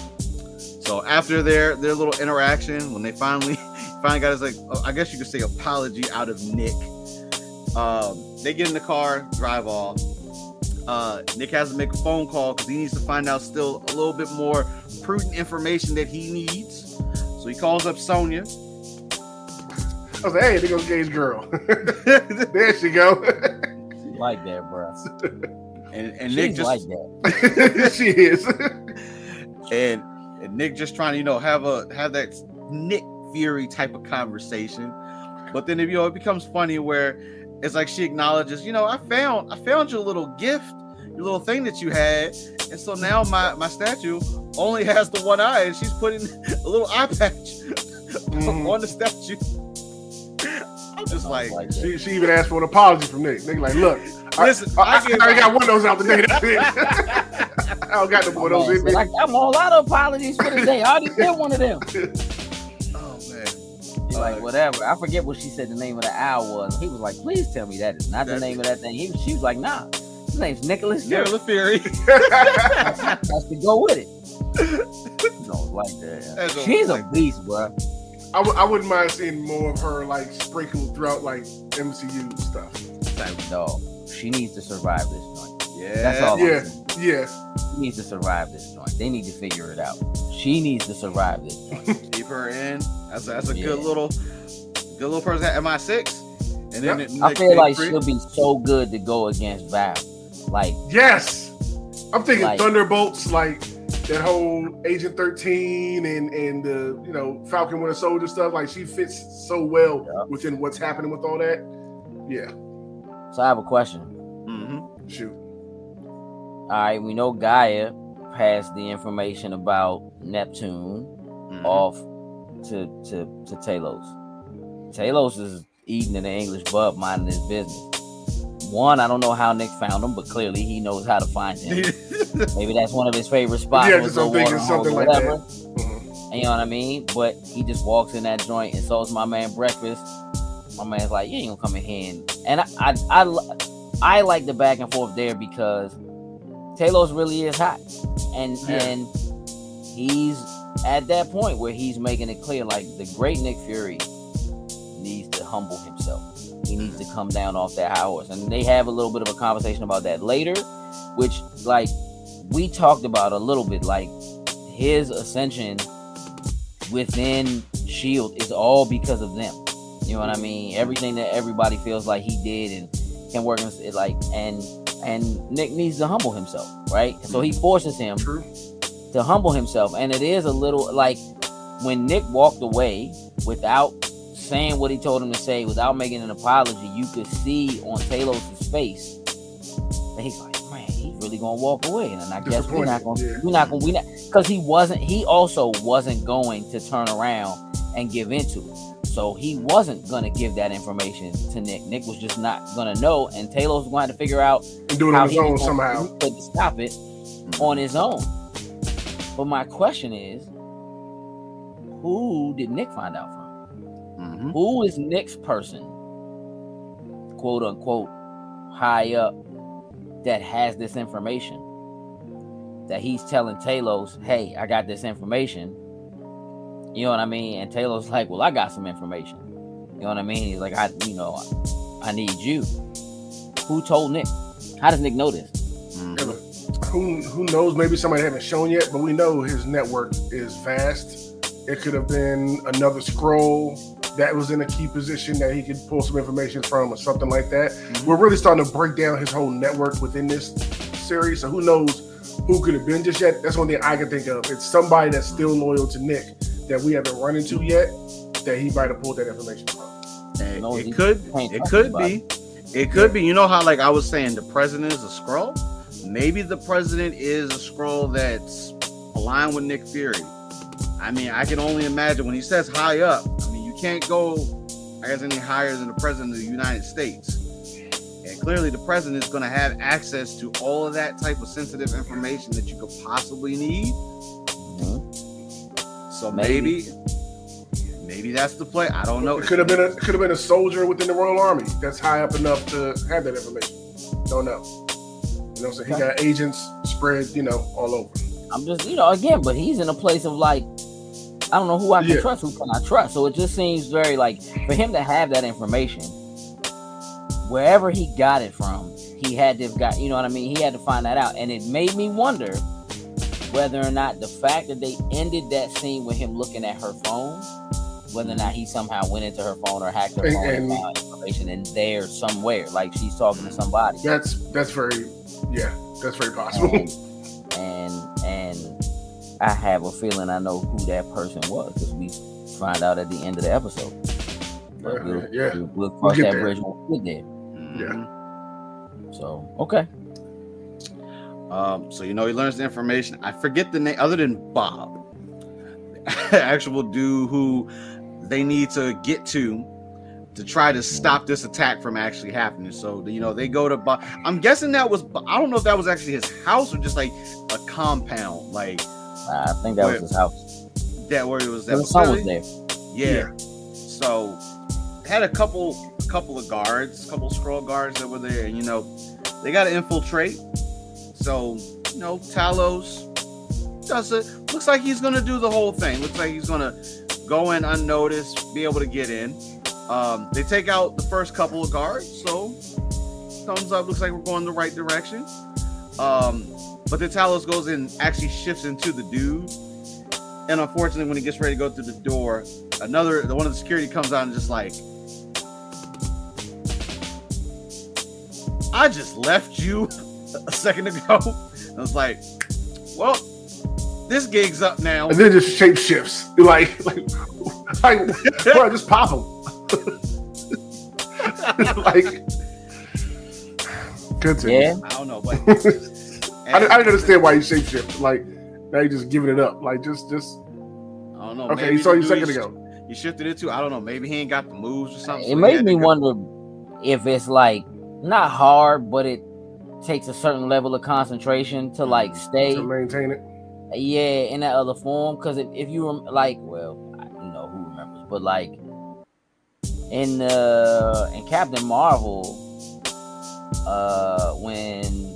Speaker 2: So after their their little interaction, when they finally finally got his like, I guess you could say apology out of Nick. Um, they get in the car, drive off. Uh, Nick has to make a phone call because he needs to find out still a little bit more prudent information that he needs. So he calls up Sonya.
Speaker 3: I was like, hey, there goes Gage girl. there she go.
Speaker 4: She like that, bro.
Speaker 2: and and
Speaker 4: She's
Speaker 2: Nick just
Speaker 4: like that.
Speaker 3: she is.
Speaker 2: and, and Nick just trying to you know have a have that Nick Fury type of conversation, but then if you know it becomes funny where it's like she acknowledges you know I found I found your little gift your little thing that you had, and so now my my statue only has the one eye, and she's putting a little eye patch
Speaker 3: Mhm.
Speaker 2: on the statue. I'm just like,
Speaker 4: Like
Speaker 3: She, she even asked for an apology from Nick. Nick like, look, I,
Speaker 2: Listen,
Speaker 3: I,
Speaker 2: I
Speaker 3: I,
Speaker 2: give
Speaker 3: I got one of those out today. That's it. I don't got no more of those in me.
Speaker 4: Like, I'm all out of apologies for the day. I already did one of them.
Speaker 2: oh man,
Speaker 4: She's like, uh, whatever. I forget what she said the name of the owl was. He was like, please tell me that is not the name of that thing. He, she was like, nah. His name's Nicholas
Speaker 2: yeah,
Speaker 4: Fury.
Speaker 2: the Fury.
Speaker 4: Has to go with it. No, like that.
Speaker 2: That's
Speaker 4: She's a
Speaker 2: like-
Speaker 4: beast, bro.
Speaker 3: I w- I wouldn't mind seeing more of her like sprinkled throughout like MCU stuff.
Speaker 4: Dog. She needs to survive this joint.
Speaker 2: Yeah,
Speaker 4: That's all. I'm
Speaker 3: Yeah. Yeah,
Speaker 4: She needs to survive this joint. They need to figure it out. She needs to survive this joint.
Speaker 2: Keep her in. That's a, that's a
Speaker 4: Yeah.
Speaker 2: good little, good little person. Am I six? And then
Speaker 3: Yep.
Speaker 2: it-
Speaker 4: I feel
Speaker 2: Nick
Speaker 4: like
Speaker 2: Fury-
Speaker 4: she'll be so good to go against Val. Like,
Speaker 3: yes. I'm thinking
Speaker 4: Like-
Speaker 3: Thunderbolts, like that whole Agent 13 and and the you know Falcon Winter Soldier stuff. Like she fits so well
Speaker 4: Yep.
Speaker 3: within what's happening with all that. Yeah,
Speaker 4: so I have a question.
Speaker 2: Mhm.
Speaker 3: shoot.
Speaker 4: All right, we know G'iah passed the information about Neptune
Speaker 2: Mhm.
Speaker 4: off to to to Talos. Talos is eating in the English bud, minding his business. One, I don't know how Nick found him, but clearly he knows how to find him. Maybe that's one of his favorite spots.
Speaker 3: Yeah,
Speaker 4: or
Speaker 3: just
Speaker 4: the
Speaker 3: I'm thinking something like
Speaker 4: whatever.
Speaker 3: that. Mhm.
Speaker 4: You know what I mean? But he just walks in that joint and sells my man breakfast. My man's like, you ain't gonna come in here and, and I, I I I like the back and forth there because Talos really is hot, and
Speaker 3: Yeah.
Speaker 4: and he's at that point where he's making it clear like the great Nick Fury needs to humble himself. He needs to come down off that high horse, and they have a little bit of a conversation about that later, which like we talked about a little bit, like his ascension within Shield is all because of them. You know what I mean? Everything that everybody feels like he did and can work in it like and and Nick needs to humble himself, right? So he mm-hmm. forces him
Speaker 3: True.
Speaker 4: to humble himself. And it is a little like when Nick walked away without saying what he told him to say, without making an apology, you could see on Talos' face that he's like, really gonna walk away. And I guess we're not gonna
Speaker 3: yeah.
Speaker 4: we're not gonna we not because he wasn't he also wasn't going to turn around and give into it. So he wasn't gonna give that information to Nick. Nick was just not gonna know, and Talos was going to figure out
Speaker 3: And do it
Speaker 4: how
Speaker 3: on his own
Speaker 4: gonna-
Speaker 3: somehow.
Speaker 4: could stop it on his own. But my question is, who did Nick find out from?
Speaker 2: Mhm.
Speaker 4: Who is Nick's person, quote unquote, high up that has this information? That he's telling Talos, hey, I got this information. You know what I mean? And Talos like, well, I got some information. You know what I mean? He's like, I, you know, I, I need you. Who told Nick? How does Nick know this?
Speaker 2: Mhm.
Speaker 3: Who who knows? Maybe somebody haven't shown yet, but we know his network is vast. It could have been another Skrull that was in a key position that he could pull some information from, or something like that.
Speaker 2: Mhm.
Speaker 3: We're really starting to break down his whole network within this series. So who knows who could have been just yet? That's one thing I can think of. It's somebody that's still loyal to Nick that we haven't run into yet that he might have pulled that information from.
Speaker 2: Hey,
Speaker 4: No,
Speaker 2: it could
Speaker 4: can't
Speaker 2: it could be it could be you know how like i was saying the president is a Skrull maybe the president is a Skrull that's aligned with nick fury i mean i can only imagine when he says high up i mean you can't go i guess any higher than the president of the united states and clearly the president is going to have access to all of that type of sensitive information that you could possibly need mm-hmm. so maybe
Speaker 4: Maybe.
Speaker 2: maybe, that's the play i don't know
Speaker 3: It could have been a could have been a soldier within the Royal Army that's high up enough to have that information. Don't know. You know what I'm saying? He got agents spread, you know, all over.
Speaker 4: I'm just, you know, again, but he's in a place of like, I don't know who I can
Speaker 3: Yeah.
Speaker 4: trust, who can I trust. So it just seems very like for him to have that information, wherever he got it from, he had to have got, you know what I mean? He had to find that out. And it made me wonder whether or not the fact that they ended that scene with him looking at her phone, whether or not he somehow went into her phone or hacked her
Speaker 3: And-
Speaker 4: phone and,
Speaker 3: and-
Speaker 4: found information in there somewhere, like she's talking to somebody.
Speaker 3: That's that's very yeah, that's very possible.
Speaker 4: and and and I have a feeling I know who that person was because we find out at the end of the episode. But we'll,
Speaker 3: yeah.
Speaker 4: we'll, we'll cross
Speaker 3: get
Speaker 4: that
Speaker 3: there.
Speaker 4: bridge when we get there.
Speaker 3: Yeah.
Speaker 4: So okay,
Speaker 2: Um, so you know he learns the information. I forget the name other than Bob, actual dude who they need to get to to try to stop this attack from actually happening. So you know they go to Bob. I'm guessing that was I don't know if that was actually his house or just like a compound, like
Speaker 4: I think that
Speaker 2: Where-
Speaker 4: was his house.
Speaker 2: that where it was. That
Speaker 4: The son was there.
Speaker 2: Yeah. So had a couple a couple of guards, couple Skrull guards that were there, and you know, they gotta infiltrate. So, you know, Talos does it. Looks like he's gonna do the whole thing. Looks like he's gonna go in unnoticed, be able to get in. Um, they take out the first couple of guards, so thumbs up, looks like we're going the right direction. Um, but then Talos goes in, actually shifts into the dude. And unfortunately, when he gets ready to go through the door, another the one of the security comes out and just like I just left you a second ago. I was like, well, this gig's up now.
Speaker 3: And then just shape shifts. Like, like, like bro, just pop them. like, continue.
Speaker 4: Yeah.
Speaker 2: I don't know, but
Speaker 3: I, didn't- I didn't understand why you shape shift. Like, now you just giving it up. Like, just, just
Speaker 2: I don't know.
Speaker 3: okay.
Speaker 2: maybe
Speaker 3: You saw you a second
Speaker 2: he sh-
Speaker 3: ago.
Speaker 2: He shifted it to I don't know. Maybe he ain't got the moves or something.
Speaker 4: It
Speaker 2: he
Speaker 4: made me wonder if it's like not hard, but it takes a certain level of concentration to like stay,
Speaker 3: to maintain it.
Speaker 4: yeah, in that other form. Because if, if you rem- like, well, I- you know who remembers, but like in uh in Captain Marvel, uh when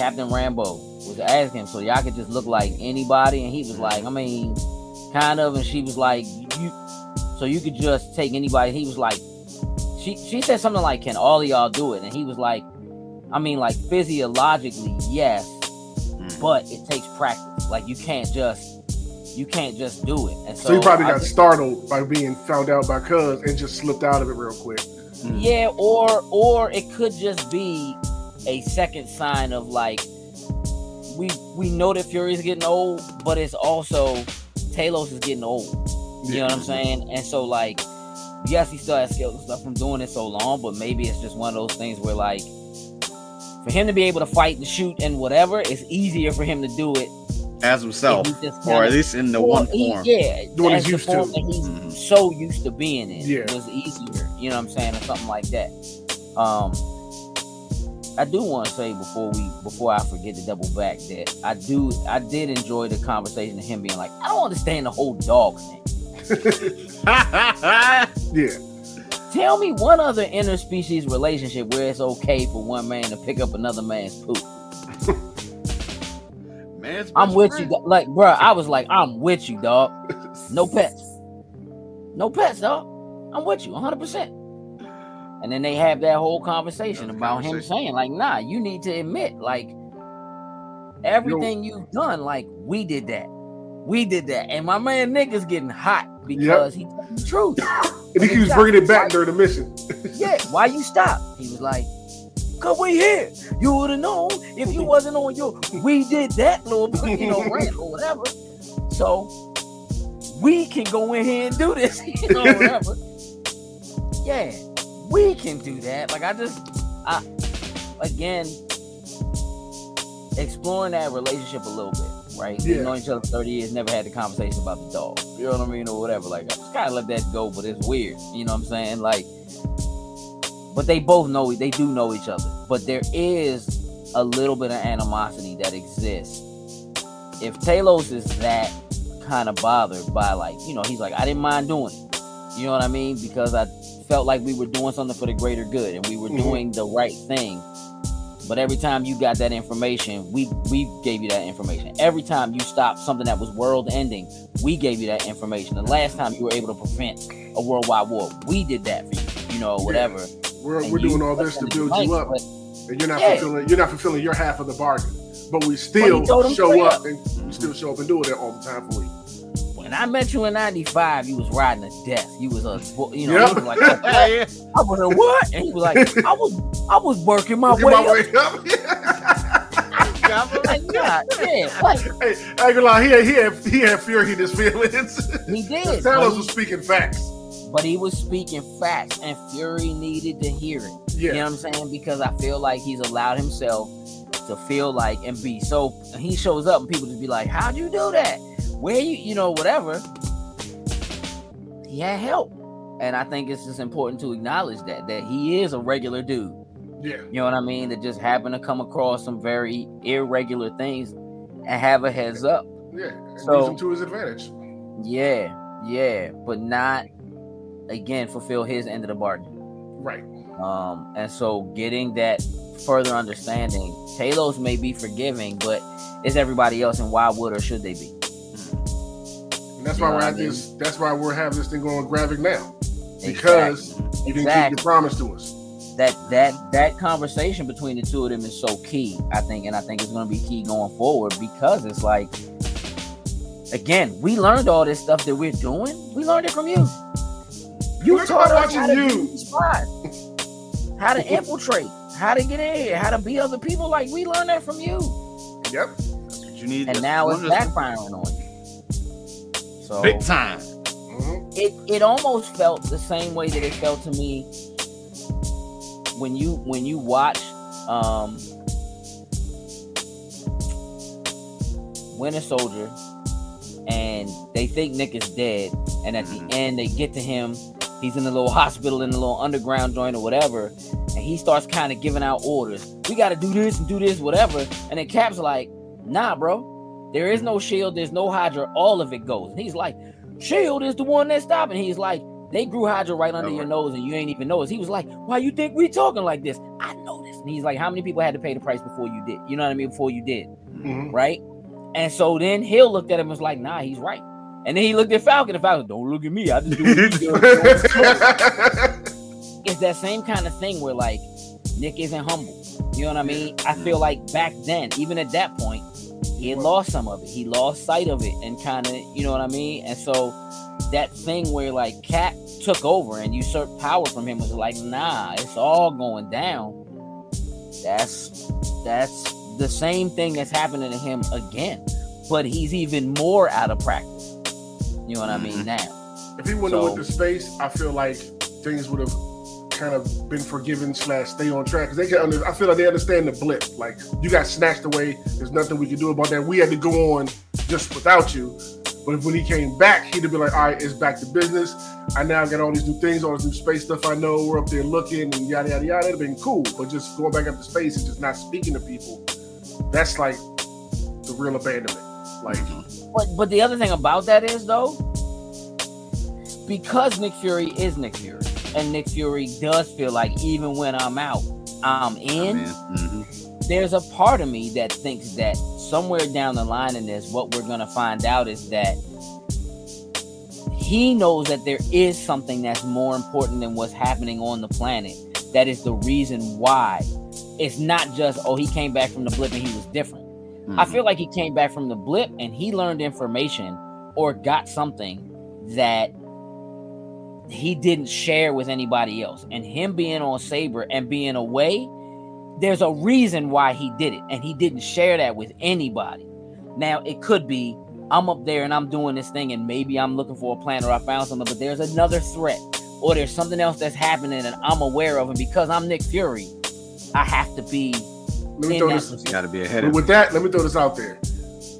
Speaker 4: Captain Rambeau was asking him, so y'all could just look like anybody, and he was like, I mean, kind of, and she was like, you, so you could just take anybody. He was like, she she said something like, can all of y'all do it? And he was like, I mean, like physiologically, yes,
Speaker 2: Mm.
Speaker 4: but it takes practice. Like you can't just you can't just do it. And so,
Speaker 3: So, you probably got
Speaker 4: just-
Speaker 3: startled by being found out by Cuz and just slipped out of it real quick.
Speaker 4: Yeah, or or it could just be a second sign of like we we know that Fury's getting old, but it's also Talos is getting old. You know what I'm saying? And so like yes, he still has skills and stuff from doing it so long, but maybe it's just one of those things where like for him to be able to fight and shoot and whatever, it's easier for him to do it.
Speaker 2: as himself,
Speaker 4: if he just
Speaker 2: or at least in the one
Speaker 4: he-
Speaker 2: form.
Speaker 4: yeah,
Speaker 3: The one
Speaker 4: as
Speaker 3: he's used to.
Speaker 4: he's
Speaker 2: Mhm.
Speaker 4: so used to being in.
Speaker 3: Yeah.
Speaker 4: was easier. You know what I'm saying, or something like that. Um, I do want to say before we before I forget to double back that I do I did enjoy the conversation of him being like, I don't understand the whole dog thing.
Speaker 3: Yeah.
Speaker 4: Tell me one other interspecies relationship where it's okay for one man to pick up another man's poop.
Speaker 2: Man's
Speaker 4: I'm with
Speaker 2: friend.
Speaker 4: you, like, bruh. I was like, I'm with you, dog. No pets. No pets, dog. I'm with you 100%. And then they have that whole conversation
Speaker 2: That's
Speaker 4: about him saying, like, nah, you need to admit, like, everything you've done, like, we did that. We did that. And my man Nick getting hot because he told the truth.
Speaker 3: And he keeps bringing it back during the mission.
Speaker 4: yeah, why you stop? He was like, Cause we here. You would have known if you wasn't on your we did that little you know rant or whatever. So we can go in here and do this, you know, whatever. Yeah, we can do that. Like I just I again exploring that relationship a little bit, right?
Speaker 3: Yeah.
Speaker 4: We've known each other for 30 years, never had the conversation about the dog. You know what I mean? Or whatever. Like I just kinda let that go, but it's weird. You know what I'm saying? Like but they both know they do know each other but there is a little bit of animosity that exists if talos is that kind of bothered by like you know he's like i didn't mind doing it you know what i mean because i felt like we were doing something for the greater good and we were
Speaker 3: Mhm.
Speaker 4: doing the right thing but every time you got that information we we gave you that information every time you stopped something that was world ending we gave you that information the last time you were able to prevent a worldwide war we did that for you you know whatever
Speaker 3: We're,
Speaker 4: and
Speaker 3: we're doing all this to build you up,
Speaker 4: blanks,
Speaker 3: and you're not
Speaker 4: Yeah.
Speaker 3: fulfilling. You're not fulfilling your half of the bargain. But we still show up,
Speaker 4: up.
Speaker 3: and we still show up and do it all the time for you.
Speaker 4: When I met you in '95, you was riding a death. You was a, you know,
Speaker 3: Yep.
Speaker 4: was like, "What?"
Speaker 2: Yeah.
Speaker 4: I was a what? And he was like, I was, I was working my way
Speaker 3: my
Speaker 4: up.
Speaker 3: way up.
Speaker 4: Like, yeah, yeah, like
Speaker 3: hey, I ain't gonna lie, he had, he had, he had fury in his feelings.
Speaker 4: he did.
Speaker 3: Talos was speaking facts.
Speaker 4: but he was speaking facts, and Fury needed to hear it.
Speaker 3: Yeah.
Speaker 4: You know what I'm saying? Because I feel like he's allowed himself to feel like and be so he shows up and people just be like, How'd you do that? Where you you know, whatever. He had help. And I think it's just important to acknowledge that that he is a regular dude.
Speaker 3: Yeah.
Speaker 4: You know what I mean? That just happened to come across some very irregular things and have a heads up.
Speaker 3: Yeah.
Speaker 4: So-
Speaker 3: use him to his advantage.
Speaker 4: Yeah, yeah, but not again fulfill his end of the bargain.
Speaker 3: Right.
Speaker 4: Um, and so getting that further understanding, Talos may be forgiving, but is everybody else, and why would or should they be?
Speaker 3: And that's
Speaker 4: You
Speaker 3: why we're at
Speaker 4: mean?
Speaker 3: this. That's why we're having this thing going Gravik now because you didn't
Speaker 4: Exactly.
Speaker 3: keep your promise to us.
Speaker 4: that that that conversation between the two of them is so key i think and i think it's going to be key going forward because it's like again we learned all this stuff that we're doing we learned it from you you taught us how to
Speaker 3: you.
Speaker 4: Be spies, how to infiltrate how to get in here how to be other people like we learned that from you
Speaker 3: Yep.
Speaker 2: That's what you need.
Speaker 4: and now it's
Speaker 2: one of
Speaker 4: backfiring on you so
Speaker 2: big time.
Speaker 3: hmm
Speaker 4: it it almost felt the same way that it felt to me when you when you watch um Winter Soldier and they think Nick is dead and at the
Speaker 2: Mhm.
Speaker 4: end they get to him he's in the little hospital in the little underground joint or whatever and he starts kind of giving out orders we got to do this and do this whatever and then Cap's like nah bro there is no shield there's no Hydra all of it goes and he's like Shield is the one that's stopping. He's like, they grew Hydra right under
Speaker 2: Oh,
Speaker 4: your
Speaker 2: right.
Speaker 4: nose and you ain't even noticed. He was like, why you think we talking like this? I know this. And he's like, how many people had to pay the price before you did? You know what I mean? Before you did,
Speaker 3: hmm
Speaker 4: right? And so then Hill looked at him and was like, nah, he's right. And then he looked at Falcon. And Falcon, don't look at me. I just do what you do. it's that same kind of thing where like Nick isn't humble. You know what I mean? I feel like back then, even at that point, he had lost some of it. He lost sight of it and kind of, you know what I mean? And so that thing where like Cap took over and usurped power from him was like, nah, it's all going down. That's that's the same thing that's happening to him again, but he's even more out of practice. You know what I mean?
Speaker 2: Mhm.
Speaker 4: Now,
Speaker 3: If he wouldn't have went to space, I feel like things would have kind of been forgiven slash stay on track because they can under, I feel like they understand the blip. Like you got snatched away. There's nothing we can do about that. We had to go on just without you. But when he came back, he'd have been like, all right, it's back to business. I now got all these new things, all this new space stuff I know. We're up there looking and yada yada yada. It'd have been cool. But just going back up to space and just not speaking to people, that's like the real abandonment. Like
Speaker 4: But but the other thing about that is though, because Nick Fury is Nick Fury, and Nick Fury does feel like even when I'm out, I'm in.
Speaker 2: Mhm.
Speaker 4: There's a part of me that thinks that somewhere down the line in this, what we're gonna find out is that he knows that there is something that's more important than what's happening on the planet. That is the reason why. It's not just oh he came back from the blip and he was different. I
Speaker 2: Mhm.
Speaker 4: feel like he came back from the blip and he learned information or got something that he didn't share with anybody else. And him being on Saber and being away, there's a reason why he did it. And he didn't share that with anybody. Now, it could be I'm up there and I'm doing this thing, and maybe I'm looking for a plan or I found something, but there's another threat or there's something else that's happening and I'm aware of. And because I'm Nick Fury, I have to be
Speaker 3: let me throw
Speaker 4: that
Speaker 3: this.
Speaker 2: You
Speaker 4: position.
Speaker 2: got to be ahead of.
Speaker 3: with that, let me throw this out there.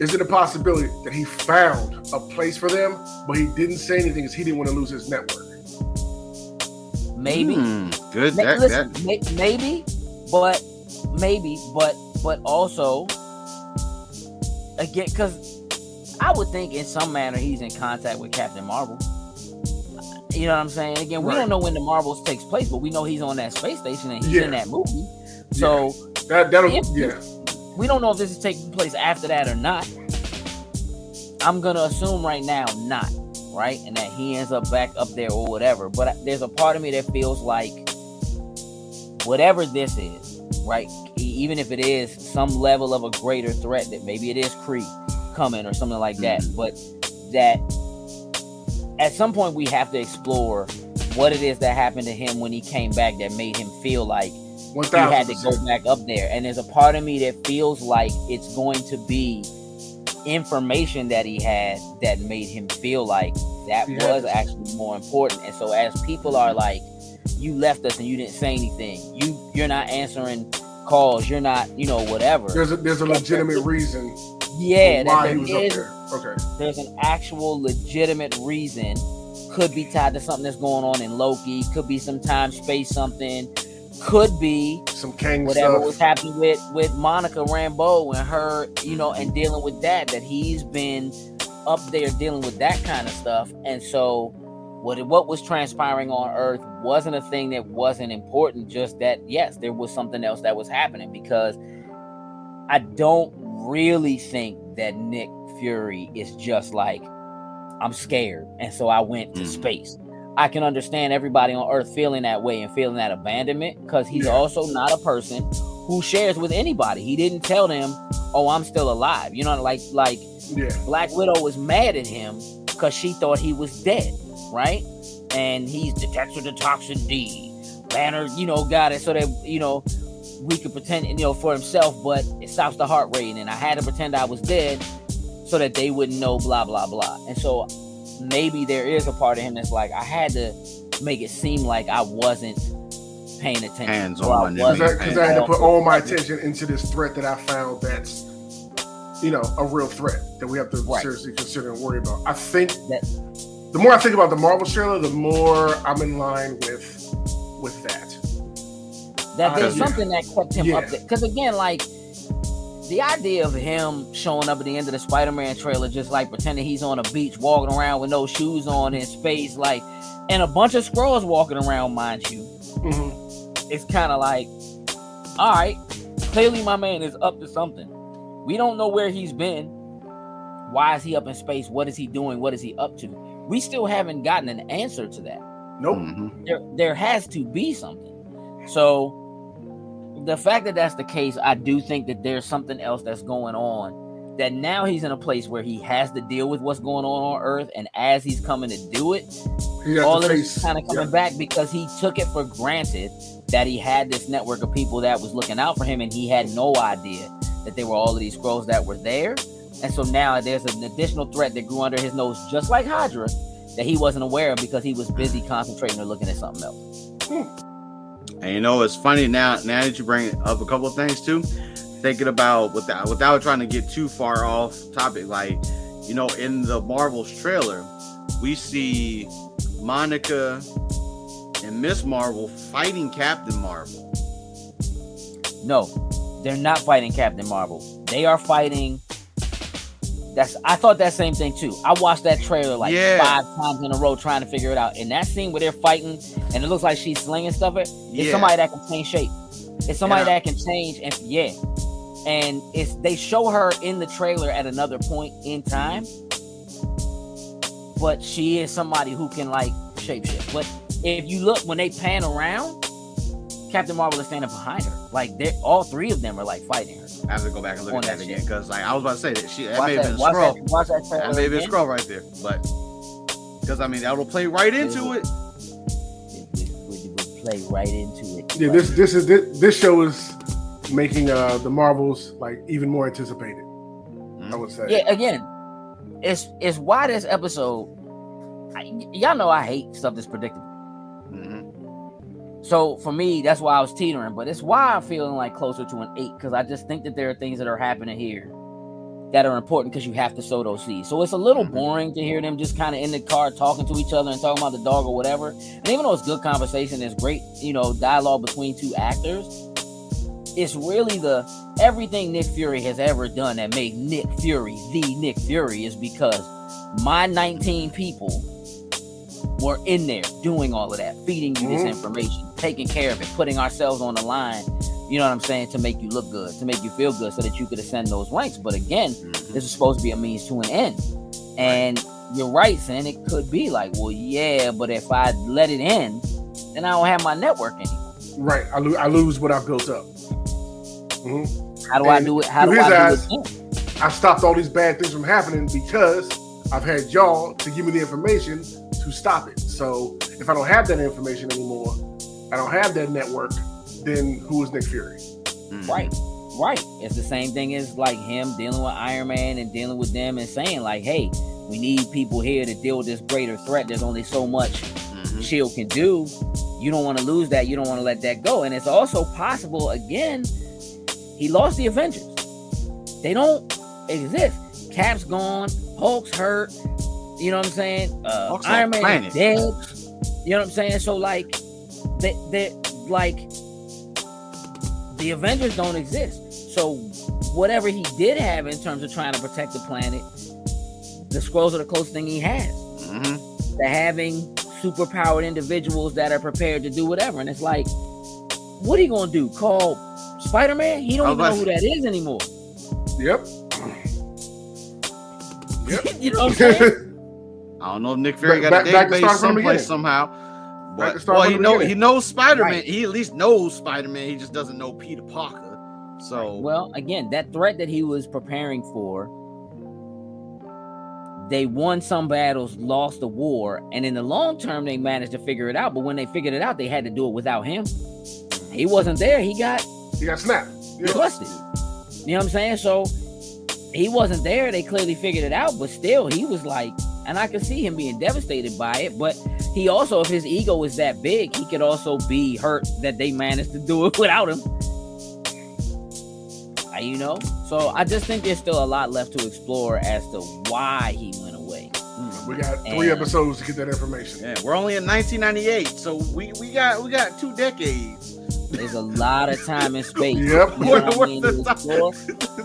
Speaker 3: Is it a possibility that he found a place for them, but he didn't say anything because he didn't want to lose his network?
Speaker 4: Maybe.
Speaker 2: Hmm, good.
Speaker 4: Ma-
Speaker 2: That,
Speaker 4: listen,
Speaker 2: that,
Speaker 4: may- maybe, but maybe, but but also again, because I would think in some manner he's in contact with Captain Marvel. You know what I'm saying? Again, we
Speaker 3: Right.
Speaker 4: don't know when the Marvels takes place, but we know he's on that space station and he's in that movie. So
Speaker 3: That that'll
Speaker 4: If-
Speaker 3: yeah.
Speaker 4: we don't know if this is taking place after that or not. I'm gonna assume right now not, right? And that he ends up back up there or whatever. But there's a part of me that feels like whatever this is, right? Even if it is some level of a greater threat, that maybe it is Kree coming or something like that, mm-hmm. but that at some point we have to explore what it is that happened to him when he came back that made him feel like He had to go back up there. And there's a part of me that feels like it's going to be information that he had that made him feel like that was actually more important. And so as people are like, you left us and you didn't say anything. You you're not answering calls. You're not, you know, whatever.
Speaker 3: There's a there's a legitimate reason.
Speaker 4: Yeah,
Speaker 3: why
Speaker 4: there
Speaker 3: he was
Speaker 4: is-
Speaker 3: up there. Okay.
Speaker 4: there's an actual legitimate reason. Could be tied to something that's going on in Loki. Could be some time space something. Could be
Speaker 3: Some Kang
Speaker 4: whatever
Speaker 3: stuff.
Speaker 4: was happening with with Monica Rambeau and her, you know, and dealing with that. That he's been up there dealing with that kind of stuff, and so what it- what was transpiring on Earth wasn't a thing that wasn't important. Just that yes, there was something else that was happening because I don't really think that Nick Fury is just like I'm scared, and so I went to
Speaker 2: Mhm.
Speaker 4: space. I can understand everybody on Earth feeling that way and feeling that abandonment because he's also not a person who shares with anybody. He didn't tell them, "Oh, I'm still alive." You know, like like
Speaker 3: Yeah.
Speaker 4: Black Widow was mad at him because she thought he was dead, right? And he's tetrodotoxin D. Banner, you know, got it so that you know we could pretend, you know, for himself, but it stops the heart rate. And I had to pretend I was dead so that they wouldn't know, blah blah blah. And so maybe there is a part of him that's like, I had to make it seem like I wasn't paying attention.
Speaker 2: Hands
Speaker 4: or I
Speaker 2: on,
Speaker 3: Because
Speaker 4: wasn't
Speaker 3: I, 'cause I had to put all my
Speaker 4: attention.
Speaker 3: attention into this threat that I found that's, you know, a real threat that we have to
Speaker 4: Right.
Speaker 3: seriously consider and worry about. I think
Speaker 4: That-
Speaker 3: the more I think about the Marvel trailer, the more I'm in line with with that.
Speaker 4: that there's
Speaker 3: Uh, yeah.
Speaker 4: something that kept him up
Speaker 3: Yeah.
Speaker 4: there. Because again, like the idea of him showing up at the end of the Spider-Man trailer, just like pretending he's on a beach, walking around with no shoes on in space, like, and a bunch of Skrulls walking around, mind you,
Speaker 3: Mhm.
Speaker 4: it's kind of like, all right, clearly my man is up to something. We don't know where he's been. Why is he up in space? What is he doing? What is he up to? We still haven't gotten an answer to that
Speaker 3: Nope.
Speaker 2: Mhm.
Speaker 4: there there has to be something. So the fact that that's the case, I do think that there's something else that's going on. That now he's in a place where he has to deal with what's going on on Earth, and as he's coming to do it, all of this kind of coming
Speaker 3: yeah.
Speaker 4: back because he took it for granted that he had this network of people that was looking out for him, and he had no idea that there were all of these Skrulls that were there. And so now there's an additional threat that grew under his nose, just like Hydra, that he wasn't aware of because he was busy concentrating or looking at something else.
Speaker 2: And you know, it's funny now. Now that you bring up a couple of things too, thinking about without without trying to get too far off topic. Like, you know, in the Marvel's trailer, we see Monica and Miss Marvel fighting Captain Marvel.
Speaker 4: No, they're not fighting Captain Marvel. They are fighting. That's I thought that same thing too. I watched that trailer like
Speaker 2: Yeah.
Speaker 4: five times in a row trying to figure it out. And that scene where they're fighting and it looks like she's slinging stuff. It it's
Speaker 2: Yeah.
Speaker 4: somebody that can change shape. It's somebody
Speaker 2: Yeah.
Speaker 4: that can change and yeah. And it's they show her in the trailer at another point in time. But she is somebody who can like shapeshift. But if you look when they pan around, Captain Marvel is standing behind her. Like they all three of them are like fighting her.
Speaker 2: I have to go back and look at that
Speaker 4: that
Speaker 2: again because, like, I was about to say that she that
Speaker 4: Watch
Speaker 2: may have
Speaker 4: that,
Speaker 2: been a
Speaker 4: watch
Speaker 2: Skrull.
Speaker 4: that, watch that
Speaker 2: That may have been a Skrull right there, but because I mean that will play right into it.
Speaker 4: It would, would, would play right into it.
Speaker 3: Yeah, this this is this, this show is making uh the Marvels like even more anticipated. I would say.
Speaker 4: Yeah, again, it's it's why this episode. I, y'all know I hate stuff that's predictable. So for me, that's why I was teetering. But it's why I'm feeling like closer to an eight because I just think that there are things that are happening here that are important because you have to sow those seeds. So it's a little
Speaker 2: Mhm.
Speaker 4: boring to hear them just kind of in the car talking to each other and talking about the dog or whatever. And even though it's good conversation, it's great, you know, dialogue between two actors. It's really the everything Nick Fury has ever done that made Nick Fury the Nick Fury is because my 19 people were in there doing all of that, feeding you this
Speaker 3: Mhm.
Speaker 4: information, taking care of it, putting ourselves on the line. You know what I'm saying? To make you look good, to make you feel good, so that you could ascend those ranks. But again,
Speaker 2: Mhm.
Speaker 4: this is supposed to be a means to an end. And you're right, saying it could be like, well, yeah, but if I let it end, then I don't have my network anymore.
Speaker 3: Right. I, lo- I lose what I built up. hmm
Speaker 4: How do I do it? How do I do
Speaker 3: eyes-
Speaker 4: it? then?
Speaker 3: I've stopped all these bad things from happening because I've had y'all to give me the information to stop it. So if I don't have that information anymore, I don't have that network, then who is Nick Fury?
Speaker 2: Mhm.
Speaker 4: Right, right. It's the same thing as like him dealing with Iron Man and dealing with them and saying like, hey, we need people here to deal with this greater threat. There's only so much
Speaker 2: Mhm.
Speaker 4: Shield can do. You don't want to lose that. You don't want to let that go. And it's also possible again he lost the Avengers. They don't exist. Cap's gone, Hulk's hurt. You know what I'm saying? Uh, Iron Man
Speaker 2: planet.
Speaker 4: is dead. You know what I'm saying? So like, they they like the Avengers don't exist. So whatever he did have in terms of trying to protect the planet, the Skrulls are the closest thing he has
Speaker 2: hmm
Speaker 4: to having superpowered individuals that are prepared to do whatever. And it's like, what are you gonna do? Call Spider Man? He don't
Speaker 2: was
Speaker 4: even know who that is anymore.
Speaker 3: Yep. Yep.
Speaker 4: you know what I'm saying?
Speaker 2: I don't know if Nick Fury
Speaker 3: Back-
Speaker 2: got a
Speaker 3: back- back to
Speaker 2: database
Speaker 3: start
Speaker 2: someplace
Speaker 3: beginning.
Speaker 2: somehow.
Speaker 3: Back
Speaker 2: But
Speaker 3: to
Speaker 2: well, he know
Speaker 3: beginning.
Speaker 2: he knows Spider Man.
Speaker 4: Right.
Speaker 2: He at least knows Spider Man. He just doesn't know Peter Parker. So
Speaker 4: Well, again, that threat that he was preparing for, they won some battles, lost the war, and in the long term, they managed to figure it out. But when they figured it out, they had to do it without him. He wasn't there. He got
Speaker 3: He got snapped. Yeah.
Speaker 4: busted. You know what I'm saying? So he wasn't there. They clearly figured it out, but still, he was like, and I could see him being devastated by it. But he also, if his ego is that big, he could also be hurt that they managed to do it without him. Uh, You know, so I just think there's still a lot left to explore as to why he went away.
Speaker 3: We got three
Speaker 4: And-
Speaker 3: episodes to get that information.
Speaker 2: yeah, we're only in 1998, so we we got we got two decades.
Speaker 4: There's a lot of time and space.
Speaker 3: Yep.
Speaker 4: You know I mean?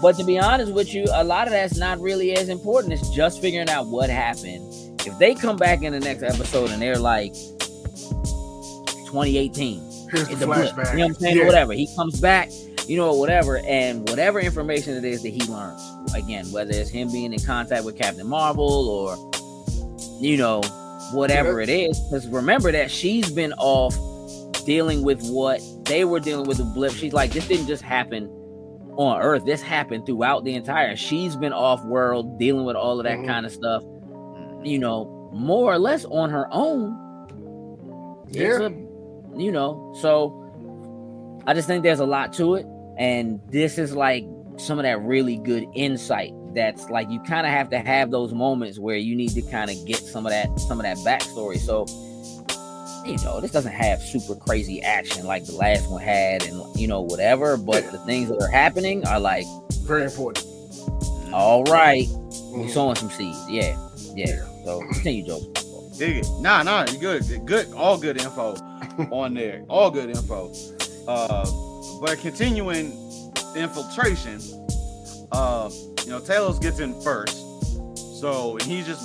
Speaker 4: But to be honest with you, a lot of that's not really as important. It's just figuring out what happened. If they come back in the next episode and they're like 2018,
Speaker 3: Here's
Speaker 4: it's
Speaker 3: the
Speaker 4: a blip.
Speaker 3: flashback.
Speaker 4: You know what I'm saying?
Speaker 3: Yeah.
Speaker 4: Whatever. He comes back, you know, whatever, and whatever information it is that he learns. Again, whether it's him being in contact with Captain Marvel or you know, whatever it is. Because remember that she's been off dealing with what they were dealing with the blip. She's like, this didn't just happen on Earth. This happened throughout the entire. She's been off world dealing with all of that
Speaker 3: Mhm.
Speaker 4: kind of stuff. You know, more or less on her own.
Speaker 3: Yeah.
Speaker 4: a- you know, so I just think there's a lot to it, and this is like some of that really good insight. That's like you kind of have to have those moments where you need to kind of get some of that some of that backstory. So you know, this doesn't have super crazy action like the last one had, and you know whatever. But the things that are happening are like,
Speaker 3: Very important.
Speaker 4: all right, we
Speaker 3: Mhm.
Speaker 4: sowing some seeds. Yeah, yeah. So continue, Joe.
Speaker 2: Dig it. Nah, nah, you good. Good. All good info on there. All good info. Uh, but continuing infiltration, uh, you know, Talos gets in first. So he's just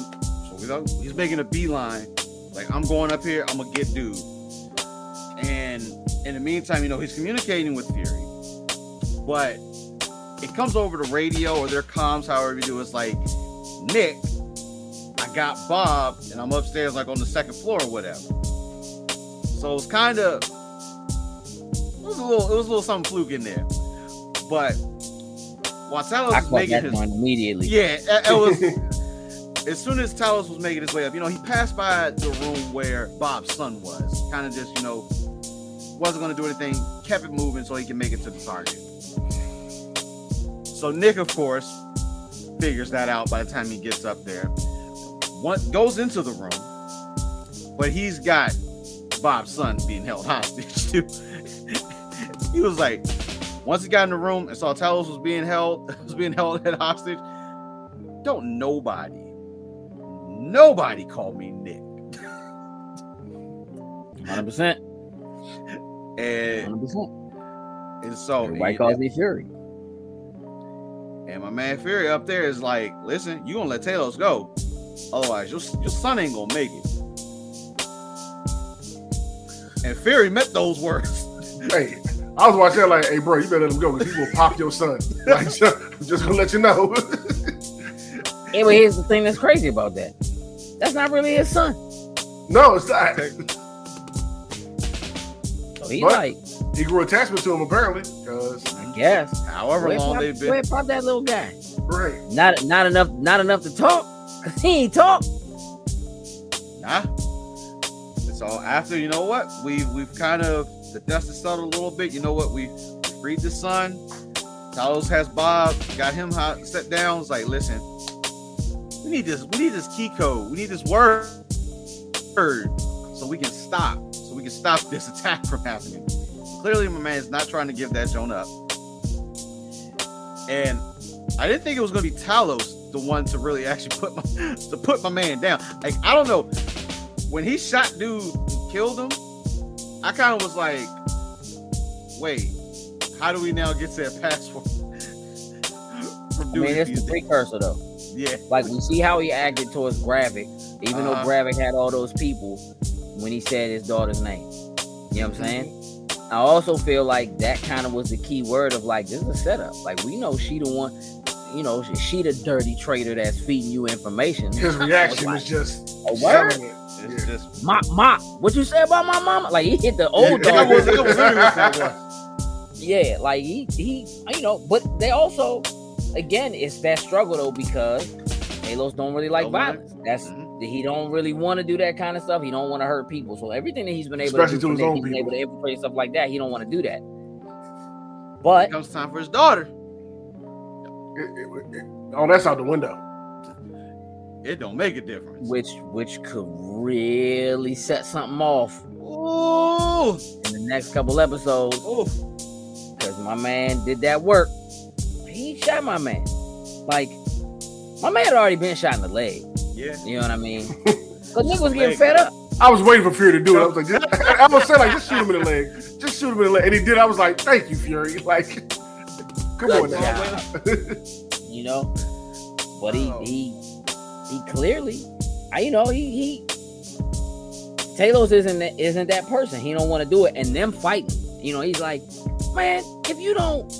Speaker 2: so he's making a beeline. Like I'm going up here, I'm gonna get dude. And in the meantime, you know, he's communicating with Fury. But it comes over the radio or their comms, however you do, it's like, Nick, I got Bob, and I'm upstairs, like on the second floor or whatever. So it's kind of it was a little, it was a little something fluke in there. But while Talos
Speaker 4: I
Speaker 2: was making
Speaker 4: that
Speaker 2: his,
Speaker 4: one immediately.
Speaker 2: yeah, it, it was as soon as Talos was making his way up, you know, he passed by the room where Bob's son was. Kind of just, you know, wasn't going to do anything, kept it moving so he can make it to the target. So Nick, of course, figures that out by the time he gets up there. One goes into the room, but he's got Bob's son being held hostage too. he was like, once he got in the room and saw Talos was being held, was being held at hostage. Don't nobody, nobody call me Nick.
Speaker 4: Hundred percent.
Speaker 2: And,
Speaker 4: Hundred percent.
Speaker 2: and so
Speaker 4: White calls me Fury.
Speaker 2: And my man Fury up there is like, listen, you gonna let Talos go. Otherwise, your, your son ain't gonna make it. And Fury met those words.
Speaker 3: hey, I was watching that like, hey, bro, you better let him go because he will pop your son. Like, just, just gonna let you know.
Speaker 4: Yeah, but here's the thing that's crazy about that. That's not really his son.
Speaker 3: no, it's not.
Speaker 4: So he
Speaker 3: But-
Speaker 4: like,
Speaker 3: He grew attachment to him apparently, because
Speaker 4: I guess.
Speaker 2: However
Speaker 4: Where
Speaker 2: long
Speaker 4: pop,
Speaker 2: they've
Speaker 4: where
Speaker 2: been.
Speaker 4: pop that little guy?
Speaker 3: right.
Speaker 4: Not not enough not enough to talk. Cause he ain't talk.
Speaker 2: Nah. And so after, you know what? We've we've kind of the dust has settled a little bit. You know what? We freed the son. Talos has Bob, got him hot, set down. It's like, listen, we need this, we need this key code, we need this word word, so we can stop, so we can stop this attack from happening. Clearly, my man's not trying to give that Joan up. and I didn't think it was gonna be Talos, the one to really actually put my to put my man down. Like I don't know, when he shot dude killed him, I kind of was like, wait, how do we now get to that password?
Speaker 4: I mean, it's the precursor though.
Speaker 2: Yeah.
Speaker 4: Like we see how he acted towards Gravik, even
Speaker 2: Uh-huh.
Speaker 4: though Gravik had all those people when he said his daughter's name. You know what I'm saying? I also feel like that kind of was the key word of like this is a setup. Like we know she the one, you know, she, she the dirty traitor that's feeding you information.
Speaker 3: His reaction was just
Speaker 4: a word.
Speaker 3: it.
Speaker 2: It's
Speaker 3: Yeah.
Speaker 2: just
Speaker 4: Ma, ma, what you say about my mama? Like he hit the old
Speaker 3: Yeah,
Speaker 4: dog.
Speaker 3: was- it was literally what that was.
Speaker 4: Yeah, like he he you know, but they also again it's that struggle though because Talos don't really like
Speaker 2: Don't wanna-
Speaker 4: violence. That's
Speaker 2: Mhm.
Speaker 4: he don't really want to do that kind of stuff. He don't want to hurt people. So everything that he's been able
Speaker 3: Especially
Speaker 4: to do,
Speaker 3: to his own
Speaker 4: he's been able
Speaker 3: people.
Speaker 4: to infiltrate stuff like that. He don't want to do that. But
Speaker 2: it comes time for his daughter.
Speaker 3: It- it- it- oh, that's out the window.
Speaker 2: It don't make a difference.
Speaker 4: which which could really set something off
Speaker 2: Ooh,
Speaker 4: in the next couple episodes
Speaker 2: ooh.
Speaker 4: because my man did that work. He shot my man. Like my man had already been shot in the leg.
Speaker 2: Yeah.
Speaker 4: You know what I mean? Cause nigga was getting fed up.
Speaker 3: I was waiting for Fury to do it. I was like, just, I was saying, like, just shoot him in the leg. Just shoot him in the leg. And he did. I was like, thank you, Fury. Like, come
Speaker 4: Good
Speaker 3: on now.
Speaker 4: you know. But he
Speaker 2: Oh.
Speaker 4: he he clearly, I you know he he Talos isn't that, isn't that person. He don't want to do it, and them fighting. You know, he's like, man, if you don't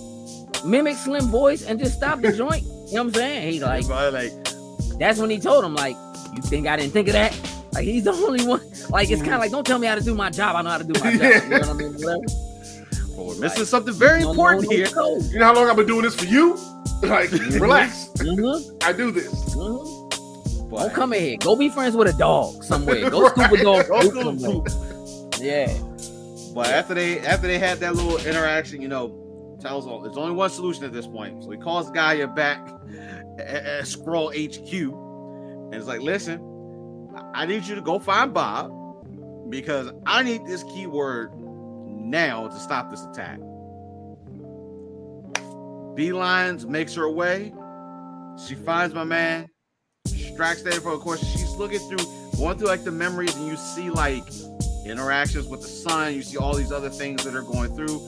Speaker 4: mimic Slim voice and just stop the joint, you know what I'm saying? He like,
Speaker 2: like
Speaker 4: that's when he told him like, you think I didn't think of that? Like he's the only one. Like it's kind of like, don't tell me how to do my job. I know how to do my job. You know what I mean? Whatever.
Speaker 2: oh, we're missing something very important here.
Speaker 3: You know how long I've been doing this for you? Like, relax.
Speaker 4: Mhm,
Speaker 3: I do this.
Speaker 4: mhm.
Speaker 2: But
Speaker 4: Don't come in here. Go be friends with a dog somewhere. Go scoop a dog.
Speaker 3: Go.
Speaker 4: Yeah.
Speaker 2: But after they after they had that little interaction, you know, Talos there's only one solution at this point. So he calls G'iah back at, at Skrull HQ, and it's like, listen, I- need you to go find Bob because I need this keyword now to stop this attack. Beelines makes her way. She finds my man, extracts the for Of course, she's looking through, going through like the memories, and you see like interactions with the sun. You see all these other things that are going through.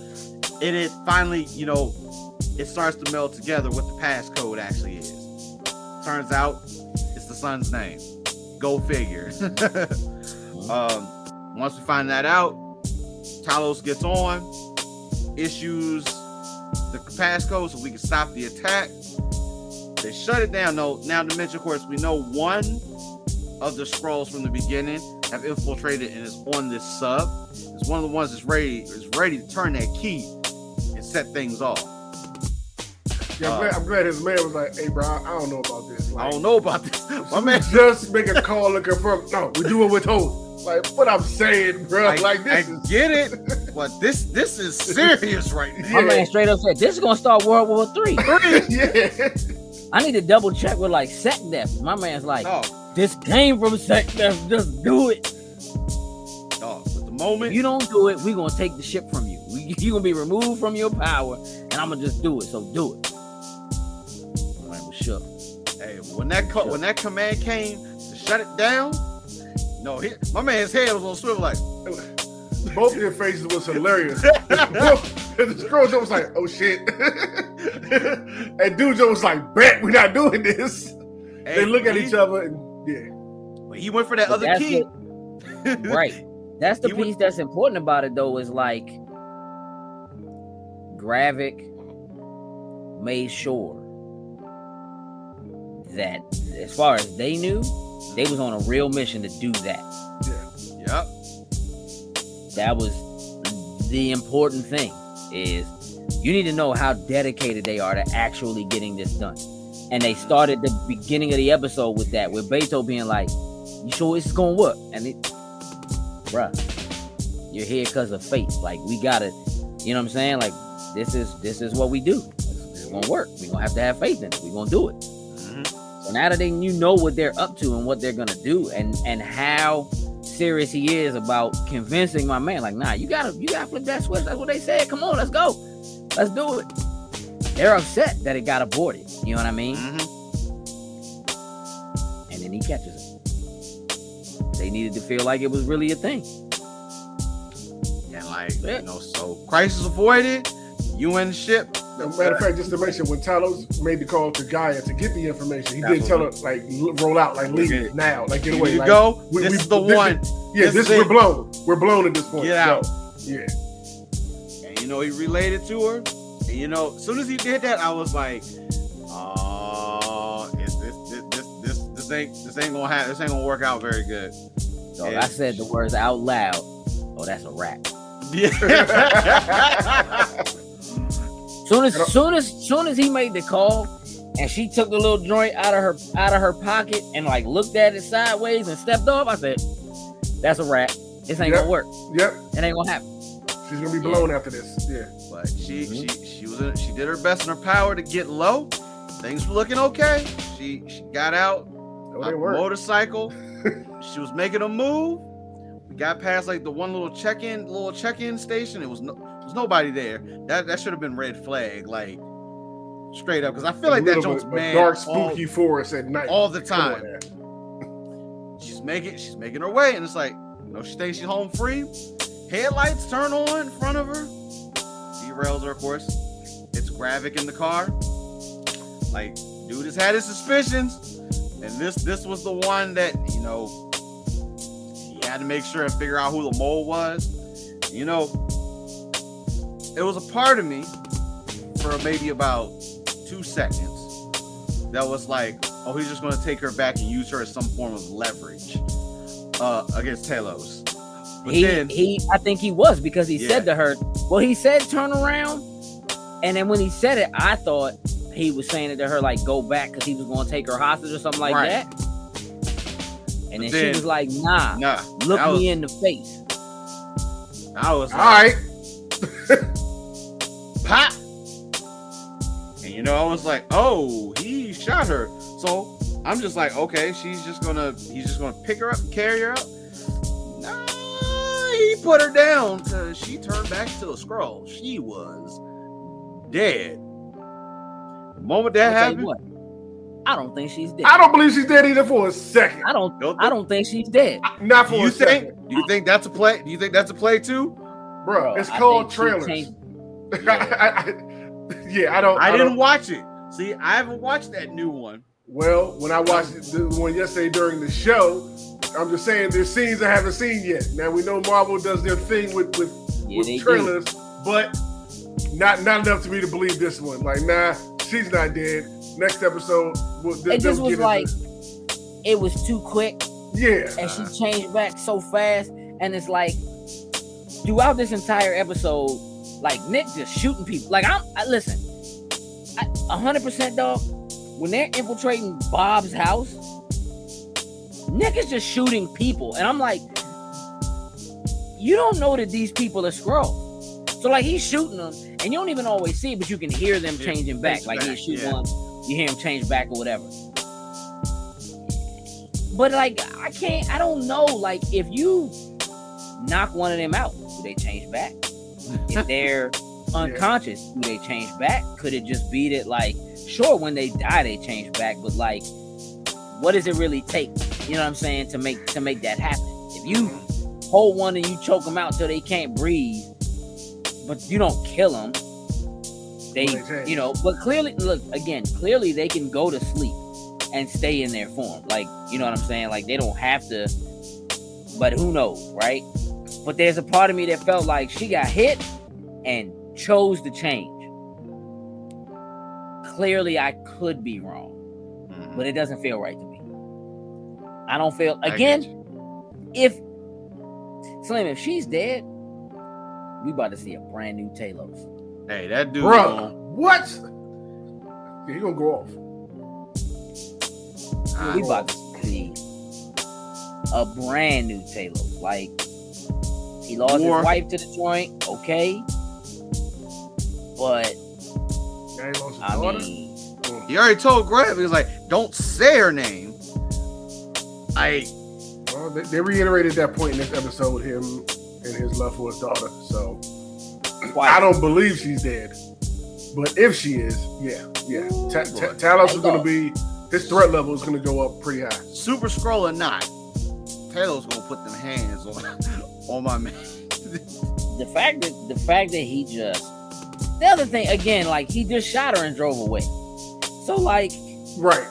Speaker 2: And it finally, you know, it starts to meld together what the passcode actually is. Turns out it's the sun's name. Go figure. um, once we find that out, Talos gets on, issues the passcode so we can stop the attack. They shut it down. though. now Dimension Course, we know one of the Skrulls from the beginning have infiltrated and is on this sub. It's one of the ones that's ready is ready to turn that key set things off.
Speaker 3: Yeah, I'm, uh, glad, I'm glad his man was like, hey, bro, I don't know about this.
Speaker 2: I don't know about this. My man,
Speaker 3: just make a call and confirm. No, we do it with hope. Like, what I'm saying, bro.
Speaker 2: I,
Speaker 3: like,
Speaker 2: I
Speaker 3: this is.
Speaker 2: get it, but this this is serious right now.
Speaker 4: My
Speaker 3: Yeah.
Speaker 4: man straight up said, "This is gonna start World War Three.
Speaker 3: yeah.
Speaker 4: I need to double check with like SecDef." My man's like,
Speaker 2: No,
Speaker 4: "This came from SecDef. Just do it.
Speaker 2: no. At the
Speaker 4: If
Speaker 2: moment,
Speaker 4: you don't do it, we're gonna take the ship from you. We, you gonna be removed from your power, and I'm gonna just do it. So do it." My man was shook.
Speaker 2: hey, when that co- when that command came to shut it down, no, he, my man's head was on swivel like.
Speaker 3: Both of their faces was hilarious. the Skrull Joe was like, oh shit. and dude Joe was like, bet we're not doing this.
Speaker 2: Hey,
Speaker 3: they look at
Speaker 2: he-
Speaker 3: each other and yeah.
Speaker 2: But he went for that
Speaker 4: But
Speaker 2: other
Speaker 4: that's
Speaker 2: key.
Speaker 4: right. That's the
Speaker 2: You would-
Speaker 4: piece that's important about it, though, is like Gravik made sure that as far as they knew, they was on a real mission to do that. Yeah.
Speaker 2: Yep.
Speaker 4: That was the important thing is you need to know how dedicated they are to actually getting this done. And they started the beginning of the episode with that, with Beto being like, You sure this is gonna work? And it bruh, you're here because of fate. Like we gotta, you know what I'm saying? Like this is this is what we do. It's gonna work. We're gonna have to have faith in it. We're gonna do it.
Speaker 2: Mhm.
Speaker 4: So now that they you know what they're up to and what they're gonna do and and how serious he is about convincing my man, like, nah, you gotta you gotta flip that switch. That's what they said. Come on, let's go. Let's do it. they're upset that it got aborted. You know what I mean?
Speaker 2: Mhm.
Speaker 4: And then he catches it. They needed to feel like it was really a thing.
Speaker 2: And like
Speaker 4: Yeah.
Speaker 2: you know, so crisis avoided. UN ship.
Speaker 3: As a matter of fact, just to mention, when Talos made the call to G'iah to get the information, he did
Speaker 2: Absolutely.
Speaker 3: tell her like roll out, like leave
Speaker 2: Okay.
Speaker 3: now, like get away.
Speaker 2: need to
Speaker 3: like,
Speaker 2: go.
Speaker 3: we-
Speaker 2: this
Speaker 3: we-
Speaker 2: is the
Speaker 3: this-
Speaker 2: one.
Speaker 3: Yeah,
Speaker 2: This
Speaker 3: this,
Speaker 2: is
Speaker 3: we're blown. We're blown at this point.
Speaker 2: Get out.
Speaker 3: So, yeah.
Speaker 2: And you know, he related to her. And you know, as soon as he did that, I was like, "Oh, is this this this this this ain't this ain't gonna happen. This ain't gonna work out very good."
Speaker 4: So
Speaker 2: Yeah.
Speaker 4: I said the words out loud. Oh, that's a wrap.
Speaker 2: Yeah.
Speaker 4: Soon as soon as soon as he made the call and she took the little joint out of her out of her pocket and like looked at it sideways and stepped off, I said, That's a wrap. This ain't
Speaker 3: Yep.
Speaker 4: gonna work.
Speaker 3: Yep.
Speaker 4: It ain't gonna happen.
Speaker 3: She's gonna be blown after this. Yeah.
Speaker 2: but she mm-hmm. she she was in, she did her best in her power to get low. Things were looking okay. She she got out on a motorcycle. she was making a move. We got past like the one little check-in little check-in station. It was no there was nobody there. That that should have been red flag, like straight up. Because I feel like that
Speaker 3: Little
Speaker 2: joint's
Speaker 3: bit- a
Speaker 2: man
Speaker 3: dark,
Speaker 2: all-
Speaker 3: spooky forest at night.
Speaker 2: all the time. she's making she's making her way, and it's like, no, she thinks she's home free. Headlights turn on in front of her. Derails her, of course. It's Gravik in the car. Like, dude has had his suspicions, and this this was the one that you know he had to make sure and figure out who the mole was. You know, it was a part of me for maybe about two seconds that was like, oh, he's just going to take her back and use her as some form of leverage uh, against Talos. But
Speaker 4: he
Speaker 2: then,
Speaker 4: he I think he was because he
Speaker 2: Yeah.
Speaker 4: said to her, well, he said turn around. And then when he said it, I thought he was saying it to her like go back because he was gonna take her hostage or something like
Speaker 2: Right.
Speaker 4: that. And then, she was like, nah,
Speaker 2: nah,
Speaker 4: look
Speaker 2: was,
Speaker 4: me in the face.
Speaker 2: I was
Speaker 3: All
Speaker 2: like,
Speaker 3: right.
Speaker 2: You know, I was like, oh, he shot her. So I'm just like, okay, she's just gonna, he's just gonna pick her up and carry her out. Nah, he put her down because she turned back to a Skrull. She was dead. The moment that
Speaker 4: I'll
Speaker 2: happened,
Speaker 4: what, I don't think she's dead.
Speaker 3: I don't believe she's dead either for a second.
Speaker 4: I don't.
Speaker 2: Don't
Speaker 4: I don't think she's dead.
Speaker 3: Not for
Speaker 2: do you
Speaker 3: a
Speaker 2: think?
Speaker 3: second.
Speaker 2: Do you think that's a play? Do you think that's a play too?
Speaker 3: Bro,
Speaker 4: Bro,
Speaker 3: it's
Speaker 4: I
Speaker 3: called trailers.
Speaker 4: changed-
Speaker 3: I, I, yeah, I don't.
Speaker 2: I,
Speaker 3: I,
Speaker 2: didn't
Speaker 3: don't-
Speaker 2: watch it. See, I haven't watched that new one.
Speaker 3: Well, when I watched the one yesterday during the show, I'm just saying there's scenes I haven't seen yet. Now we know Marvel does their thing with with,
Speaker 4: Yeah,
Speaker 3: with
Speaker 4: they do.
Speaker 3: trailers, but not not enough to me to believe this one. Like, nah, she's not dead. Next episode, we'll,
Speaker 4: It
Speaker 3: they'll
Speaker 4: just was
Speaker 3: get into-
Speaker 4: like it was too quick,
Speaker 3: yeah,
Speaker 4: and she changed back so fast, and it's like throughout this entire episode, like Nick just shooting people. Like I'm, I, listen, a hundred percent dog. When they're infiltrating Bob's house, Nick is just shooting people, and I'm like, you don't know that these people are Skrulls. So like he's shooting them, and you don't even always see it, but you can hear them changing back. Like he shoot
Speaker 2: yeah.
Speaker 4: one, you hear him change back or whatever. But like I can't, I don't know. Like if you knock one of them out, do they change back? If they're unconscious, do they change back? Could it just be that like sure when they die they change back, but like what does it really take? You know what I'm saying to make to make that happen? If you hold one and you choke them out till they can't breathe, but you don't kill them, they
Speaker 3: they
Speaker 4: you know. But clearly, look again. Clearly, they can go to sleep and stay in their form. Like you know what I'm saying? Like they don't have to. But who knows, right? But there's a part of me that felt like she got hit and chose to change. Clearly, I could be wrong,
Speaker 2: Mhm.
Speaker 4: but it doesn't feel right to me. I don't feel again if Slim, if she's dead, we about to see a brand new Talos.
Speaker 2: Hey, that dude.
Speaker 3: bro,
Speaker 2: gonna-
Speaker 3: what? He gonna go off.
Speaker 4: We about to see a brand new Talos. Like he lost
Speaker 2: War.
Speaker 4: his wife to the joint, okay, but
Speaker 3: Yeah, he lost his
Speaker 4: I
Speaker 3: daughter.
Speaker 4: mean,
Speaker 2: He already told Grab, he was like, don't say her name. I
Speaker 3: Well, they, they reiterated that point in this episode with him and his love for his daughter. So
Speaker 4: twice.
Speaker 3: I don't believe she's dead. But if she is, yeah, yeah, Ta- Ta-
Speaker 2: boy.
Speaker 3: Talos is going to be his threat level is going to go up pretty high.
Speaker 2: Super Skrull or not, Talos gonna put them hands on on my man.
Speaker 4: the fact that the fact that he just the other thing again, like he just shot her and drove away. So like
Speaker 3: Right.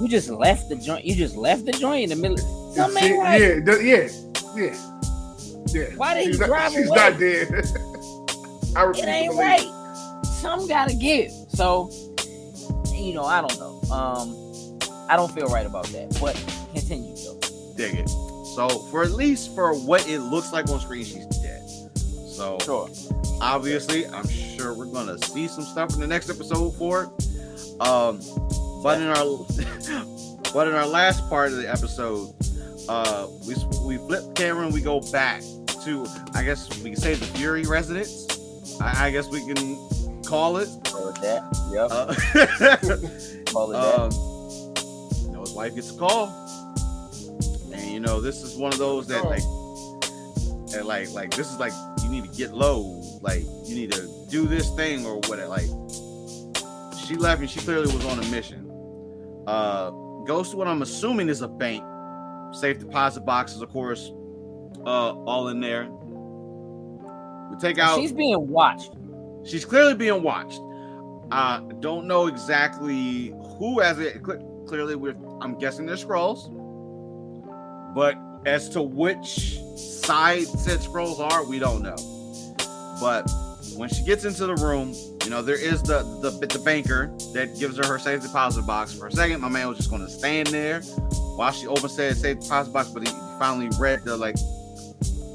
Speaker 4: you just left the joint. You just left the joint in the middle.
Speaker 3: She-
Speaker 4: ain't right.
Speaker 3: Yeah, th- yeah, yeah, yeah.
Speaker 4: Why did he
Speaker 3: she's not,
Speaker 4: drive
Speaker 3: She's
Speaker 4: away?
Speaker 3: not dead. I
Speaker 4: It ain't right. Some gotta give. So you know, I don't know. Um, I don't feel right about that. But continue though.
Speaker 2: Dig it. So for at least for what it looks like on screen, she's dead. So
Speaker 4: Sure.
Speaker 2: obviously, I'm sure we're gonna see some stuff in the next episode for it. Um, but in our but in our last part of the episode, uh, we we flip camera and we go back to I guess we can say the Fury residence. I, I guess we can call it.
Speaker 4: Call it that. Yep.
Speaker 2: Uh,
Speaker 4: Call it that.
Speaker 2: um, you know, his wife gets a call, know, this is one of those that like, and like, like this is like you need to get low, like you need to do this thing or whatever. Like, she left and she clearly was on a mission. Uh, goes to what I'm assuming is a bank, safe deposit boxes, of course, uh, all in there. We take out.
Speaker 4: She's being watched.
Speaker 2: She's clearly being watched. I don't know exactly who has it. Clearly, with I'm guessing they're Skrulls, but as to which side said Skrulls are, we don't know. But when she gets into the room, you know there is the the the banker that gives her her safe deposit box. For a second, my man was just going to stand there while she opens said safe deposit box, but he finally read the like.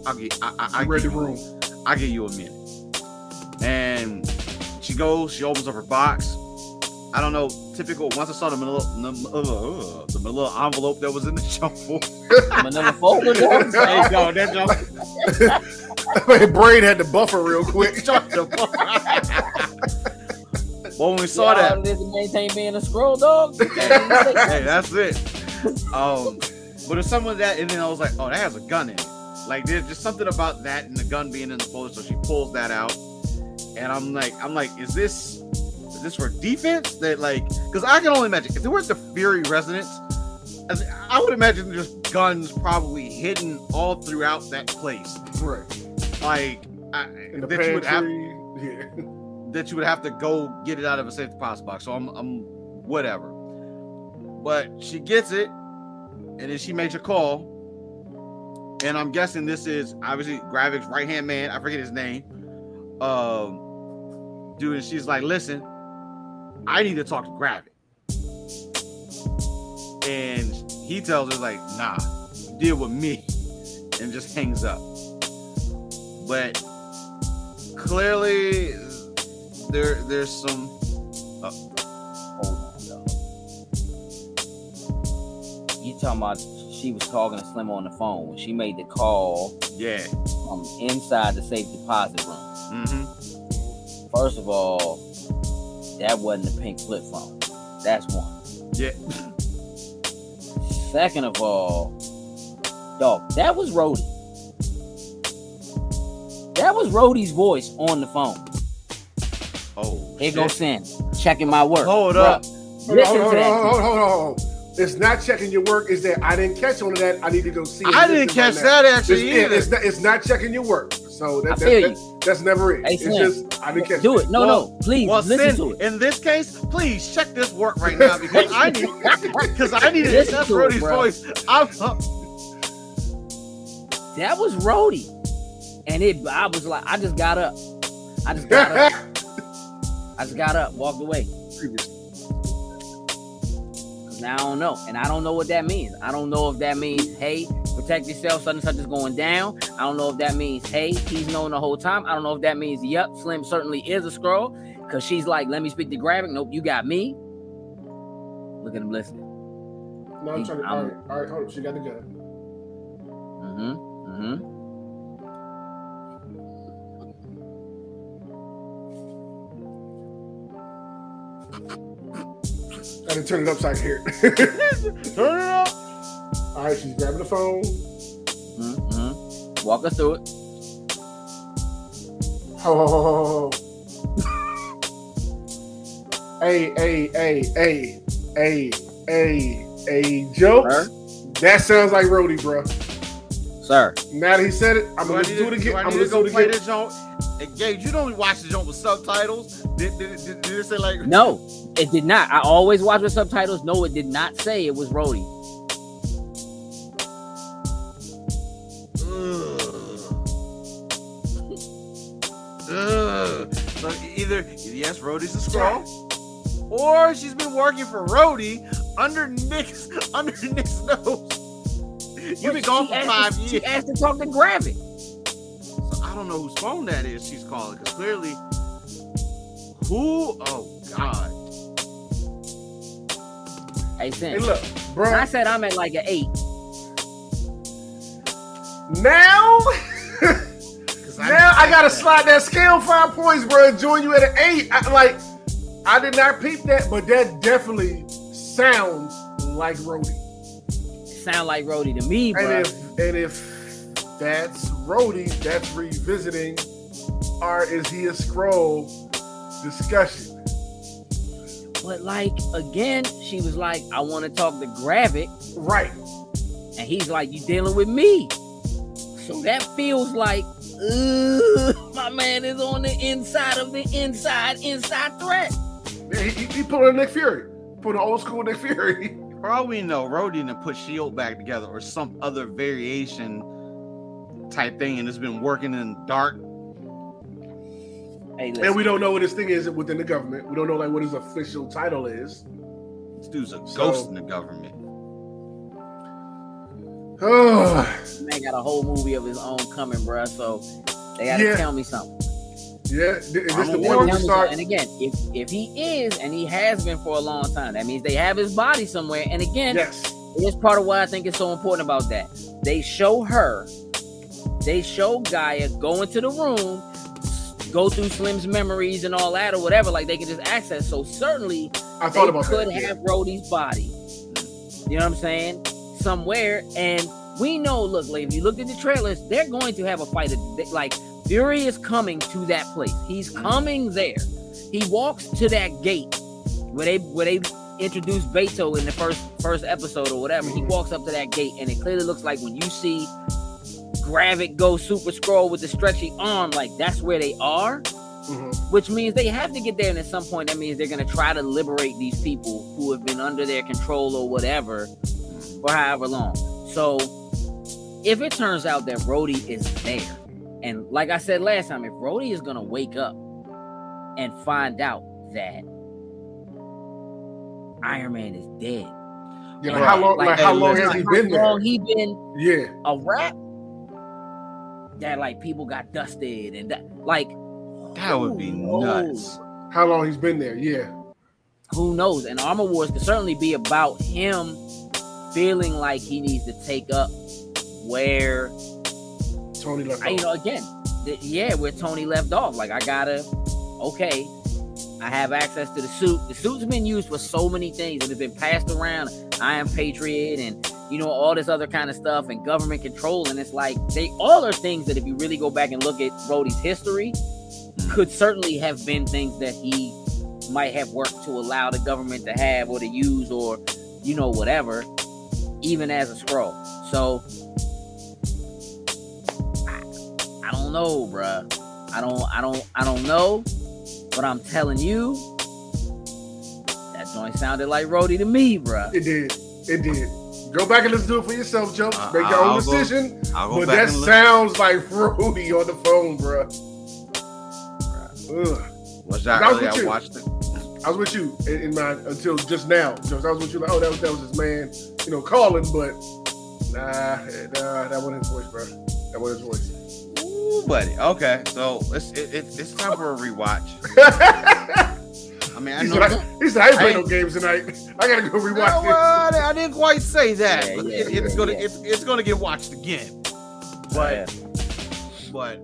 Speaker 2: I'll get. I, I, I
Speaker 3: read the room.
Speaker 2: I'll give you a minute. And she goes, she opens up her box. I don't know, typical. Once I saw the middle, the, uh, the middle envelope that was in the shuffle.
Speaker 4: Manila folder. dog.
Speaker 2: There you go, that jump.
Speaker 3: My brain had to buffer real quick.
Speaker 2: Shut Well, when we saw
Speaker 4: Yeah,
Speaker 2: that,
Speaker 4: This maintain being a Skrull dog.
Speaker 2: hey, that's it. Um, but it's something that, and then I was like, oh, that has a gun in it. Like, there's just something about that and the gun being in the folder. So she pulls that out, and I'm like, I'm like, is this, is this for defense? That like, because I can only imagine if there was the Fury residence, I would imagine there's guns probably hidden all throughout that place.
Speaker 3: right.
Speaker 2: Like, I, that you would have.
Speaker 3: Yeah.
Speaker 2: that you would have to go get it out of a safe deposit box. So I'm, I'm whatever. But she gets it, and then she makes a call. And I'm guessing this is obviously Gravik's right hand man. I forget his name. Um, dude, and she's like, "Listen, I need to talk to Gravik." And he tells her like, "Nah, deal with me," and just hangs up. But clearly there there's some
Speaker 4: Hold on, dog. You talking about she was talking to Slim on the phone when she made the call
Speaker 2: yeah
Speaker 4: from inside the safe deposit room.
Speaker 2: mm-hmm
Speaker 4: First of all, that wasn't a pink flip phone. That's one.
Speaker 2: yeah
Speaker 4: Second of all, dog, that was Rhodey. That was Rhodey's voice on the phone.
Speaker 2: oh
Speaker 4: Here
Speaker 2: shit.
Speaker 4: goes Sin, checking my work.
Speaker 2: Hold
Speaker 4: Bruh,
Speaker 2: up.
Speaker 3: Hold on, hold on, hold on, hold on, hold on. It's not checking your work. Is that I didn't catch on to that. I need to go see.
Speaker 2: I didn't catch
Speaker 3: right
Speaker 2: that actually
Speaker 3: It's,
Speaker 2: either.
Speaker 3: it's, not, it's not checking your work. So that,
Speaker 4: I
Speaker 3: that,
Speaker 4: feel
Speaker 3: that-
Speaker 4: you.
Speaker 3: That's never it.
Speaker 4: Hey,
Speaker 3: it's
Speaker 4: Slim.
Speaker 3: just I didn't catch
Speaker 4: Do
Speaker 3: that.
Speaker 4: it. No,
Speaker 2: Well-
Speaker 4: no. Please
Speaker 2: well,
Speaker 4: listen
Speaker 2: Sin,
Speaker 4: to it.
Speaker 2: in this case, please check this work right now because I need because I need to
Speaker 4: Listen
Speaker 2: test
Speaker 4: to it,
Speaker 2: Rhodey's
Speaker 4: bro.
Speaker 2: voice. I'm
Speaker 4: That was Rhodey. And it I was like, I just got up. I just got up. I just got up, walked away. Now I don't know. And I don't know what that means. I don't know if that means, hey, protect yourself, such and such is going down. I don't know if that means, hey, he's known the whole time. I don't know if that means, yep, Slim certainly is a Skrull. Cause she's like, let me speak to Gravik. Nope, you got me. Look at him listening.
Speaker 3: No, I'm trying to.
Speaker 4: I'm-
Speaker 3: All right, all right, hold on. She got the gun.
Speaker 4: Mm-hmm. Mm-hmm.
Speaker 3: I didn't turn it upside here.
Speaker 2: turn it up.
Speaker 3: All right, she's grabbing the phone.
Speaker 4: Mm-hmm. Walk us through it.
Speaker 3: Ho. Hey, hey, hey, hey, hey, hey, hey, jokes.
Speaker 4: Sir?
Speaker 3: That sounds like Rhodey, bro.
Speaker 4: Sir,
Speaker 3: Now that he said it, I'm gonna
Speaker 2: need
Speaker 3: do
Speaker 2: to,
Speaker 3: it
Speaker 2: do
Speaker 3: again.
Speaker 2: I
Speaker 3: I'm gonna
Speaker 2: go
Speaker 3: do it
Speaker 2: play
Speaker 3: again.
Speaker 2: this joint? Hey, Gage, you don't watch the joint with subtitles. Did, did, did, did it say like
Speaker 4: no, it did not. I always watch with subtitles. No, it did not say it was Rhodey.
Speaker 2: Yes, Rhodey's a Skrull, or she's been working for Rhodey under Nick's under Nick's nose. You've been gone for five
Speaker 4: to-
Speaker 2: years.
Speaker 4: She asked to talk to Gravik.
Speaker 2: So I don't know whose phone that is. She's calling because clearly, who? Oh God!
Speaker 4: Hey,
Speaker 3: Hey, look, bro.
Speaker 4: I said I'm at like an eight.
Speaker 3: Now,
Speaker 2: 'Cause
Speaker 3: now I gotta
Speaker 2: that.
Speaker 3: slide that scale five points, bro. and Join you at an eight. I, like, I did not peep that, but that definitely sounds like Rhodey.
Speaker 4: Sound like Rhodey to me,
Speaker 3: And
Speaker 4: bro.
Speaker 3: if and if that's Rhodey, that's revisiting our is he a Skrull discussion.
Speaker 4: But like again, she was like, I want to talk to Gravik.
Speaker 3: Right.
Speaker 4: And he's like, You dealing with me. So that feels like ugh, my man is on the inside of the inside, inside threat.
Speaker 3: Yeah, he, he, he put on Nick Fury. Put an old school Nick Fury.
Speaker 2: For all we know, Rhodey done put Shield back together or some other variation type thing, and it's been working in dark.
Speaker 4: Hey,
Speaker 3: And we don't know what this thing is within the government. We don't know like what his official title is.
Speaker 2: This dude's a
Speaker 3: So-
Speaker 2: ghost in the government.
Speaker 3: Oh,
Speaker 4: man got a whole movie of his own coming, bro. So they gotta
Speaker 3: Yeah.
Speaker 4: tell me something.
Speaker 3: yeah. This the one
Speaker 4: Tell
Speaker 3: where
Speaker 4: me
Speaker 3: we
Speaker 4: something.
Speaker 3: start?
Speaker 4: And again, if if he is and he has been for a long time, that means they have his body somewhere. And again,
Speaker 3: Yes.
Speaker 4: It's part of why I think it's so important about that. They show her, they show G'iah go into the room, go through Slim's memories and all that or whatever, like they can just access. So certainly
Speaker 3: I thought
Speaker 4: they
Speaker 3: about
Speaker 4: could
Speaker 3: that. yeah.
Speaker 4: have Rhodey's body. You know what I'm saying? Somewhere. And we know, look, like, if you looked at the trailers, they're going to have a fight. Like Fury is coming to that place. He's coming there. He walks to that gate where they where they introduced Beto in the first first episode or whatever. He walks up to that gate, and it clearly looks like when you see Gravik go super Skrull with the stretchy arm, like that's where they are
Speaker 3: Mhm.
Speaker 4: which means they have to get there. And at some point, that means they're going to try to liberate these people who have been under their control or whatever for however long. So, if it turns out that Rhodey is there, and like I said last time, if Rhodey is going to wake up and find out that Iron Man is dead,
Speaker 3: Yeah, like how long? Like, how long
Speaker 2: listen,
Speaker 3: has he
Speaker 4: how
Speaker 3: been there?
Speaker 4: long he been
Speaker 3: Yeah.
Speaker 4: a rap? That like people got dusted and that like
Speaker 2: That would be
Speaker 4: who knows?
Speaker 2: nuts.
Speaker 3: How long he's been there? Yeah.
Speaker 4: who knows? And Armor Wars could certainly be about him feeling like he needs to take up where
Speaker 3: Tony left.
Speaker 4: I, you
Speaker 3: off.
Speaker 4: know again, th- yeah, where Tony left off. Like I gotta, okay, I have access to the suit. The suit's been used for so many things. It has been passed around. Iron Patriot, and you know all this other kind of stuff, and government control. And it's like they all are things that if you really go back and look at Rhodey's history, mm-hmm. could certainly have been things that he might have worked to allow the government to have or to use or you know whatever even as a Skrull so I, I don't know bruh i don't i don't i don't know but i'm telling you that joint sounded like Rhodey to me bruh
Speaker 3: It did. It did. Go back and listen to it for yourself, Joe.
Speaker 2: Uh,
Speaker 3: Make your own
Speaker 2: I'll go-
Speaker 3: decision.
Speaker 2: I'll go
Speaker 3: But
Speaker 2: back
Speaker 3: that
Speaker 2: and
Speaker 3: sounds like Rhodey on the phone, bro. Ugh.
Speaker 2: Was that
Speaker 3: That was
Speaker 2: early? I watched it.
Speaker 3: I was with you in, in my until just now. Joe. I was with you like, oh, that was that was his man, you know, calling, but nah, nah, that wasn't his voice, bro. That wasn't his voice.
Speaker 2: Ooh, buddy. Okay, so it's it, it, it's time for a rewatch. I mean, I
Speaker 3: he,
Speaker 2: know.
Speaker 3: said, I, he said, I ain't playing no games tonight. I gotta go
Speaker 2: No,
Speaker 3: rewatch this.
Speaker 2: well, I didn't quite say that.
Speaker 4: Yeah, yeah,
Speaker 2: it, it's
Speaker 4: yeah,
Speaker 2: gonna
Speaker 4: yeah.
Speaker 2: it's, it's gonna get watched again. But
Speaker 4: Yeah.
Speaker 2: but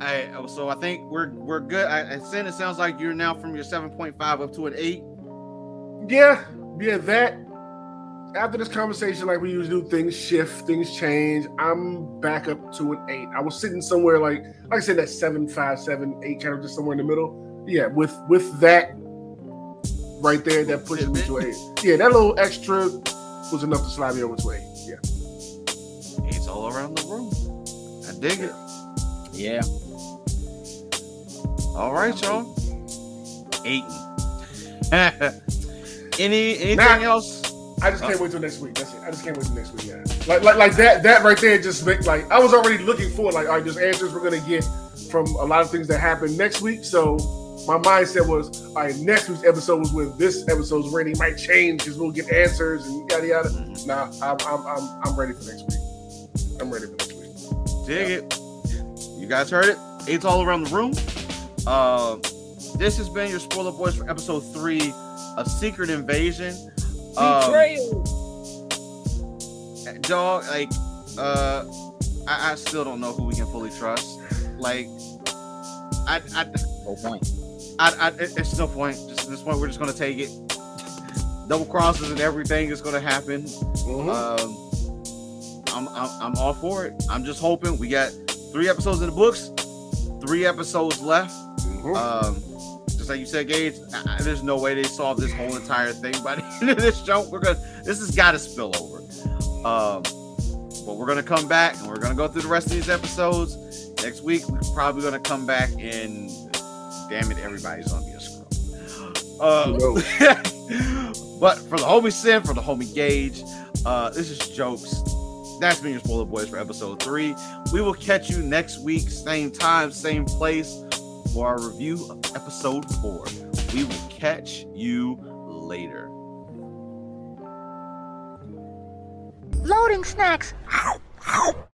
Speaker 2: I so I think we're we're good. I, I said it sounds like you're now from your seven point five up to an eight.
Speaker 3: Yeah, yeah, that. After this conversation, like we usually do, things shift, things change. I'm back up to an eight. I was sitting somewhere like, like I said, that seven, five, seven, eight, kind of just somewhere in the middle. Yeah, with with that, right there that pushed me to eight. Yeah, that little extra was enough to slide me over to eight. Yeah.
Speaker 2: it's all around the room. I dig it.
Speaker 4: Yeah.
Speaker 2: All right, y'all. Eight. Any anything
Speaker 3: Now-
Speaker 2: else?
Speaker 3: I just can't oh. wait till next week. That's it. I just can't wait till next week. Yeah, like like like that that right there just make like I was already looking for like all right, there's answers we're gonna get from a lot of things that happen next week. So my mindset was all right, next week's episode was when this episode's rating might change because we'll get answers and yada yada. Mm-hmm. Nah, I'm I'm I'm, I'm ready for next week. I'm ready for next week.
Speaker 2: Dig it. You guys heard it. Eight's all around the room. Uh, this has been your spoiler boys for episode three of Secret Invasion. Um, dog, like, uh, I, I still don't know who we can fully trust. Like, I, I,
Speaker 4: Whole point.
Speaker 2: I, I it's no point. Just at this point, we're just gonna take it. Double crosses and everything is gonna happen.
Speaker 3: Mhm.
Speaker 2: Um, I'm, I'm I'm all for it. I'm just hoping we got three episodes in the books, three episodes left. Um, just like you said, Gage, I, I- there's no way they solve this whole entire thing by the end of this show. We're gonna this has got to spill over. Um, but we're gonna come back and we're gonna go through the rest of these episodes next week. We're probably gonna come back and damn it, everybody's gonna be a Skrull. Uh, but for the homie Sin, for the homie Gage, uh, this is jokes. That's been your spoiler boys for episode three. We will catch you next week, same time, same place, for our review of episode four. We will catch you later.
Speaker 1: Loading snacks.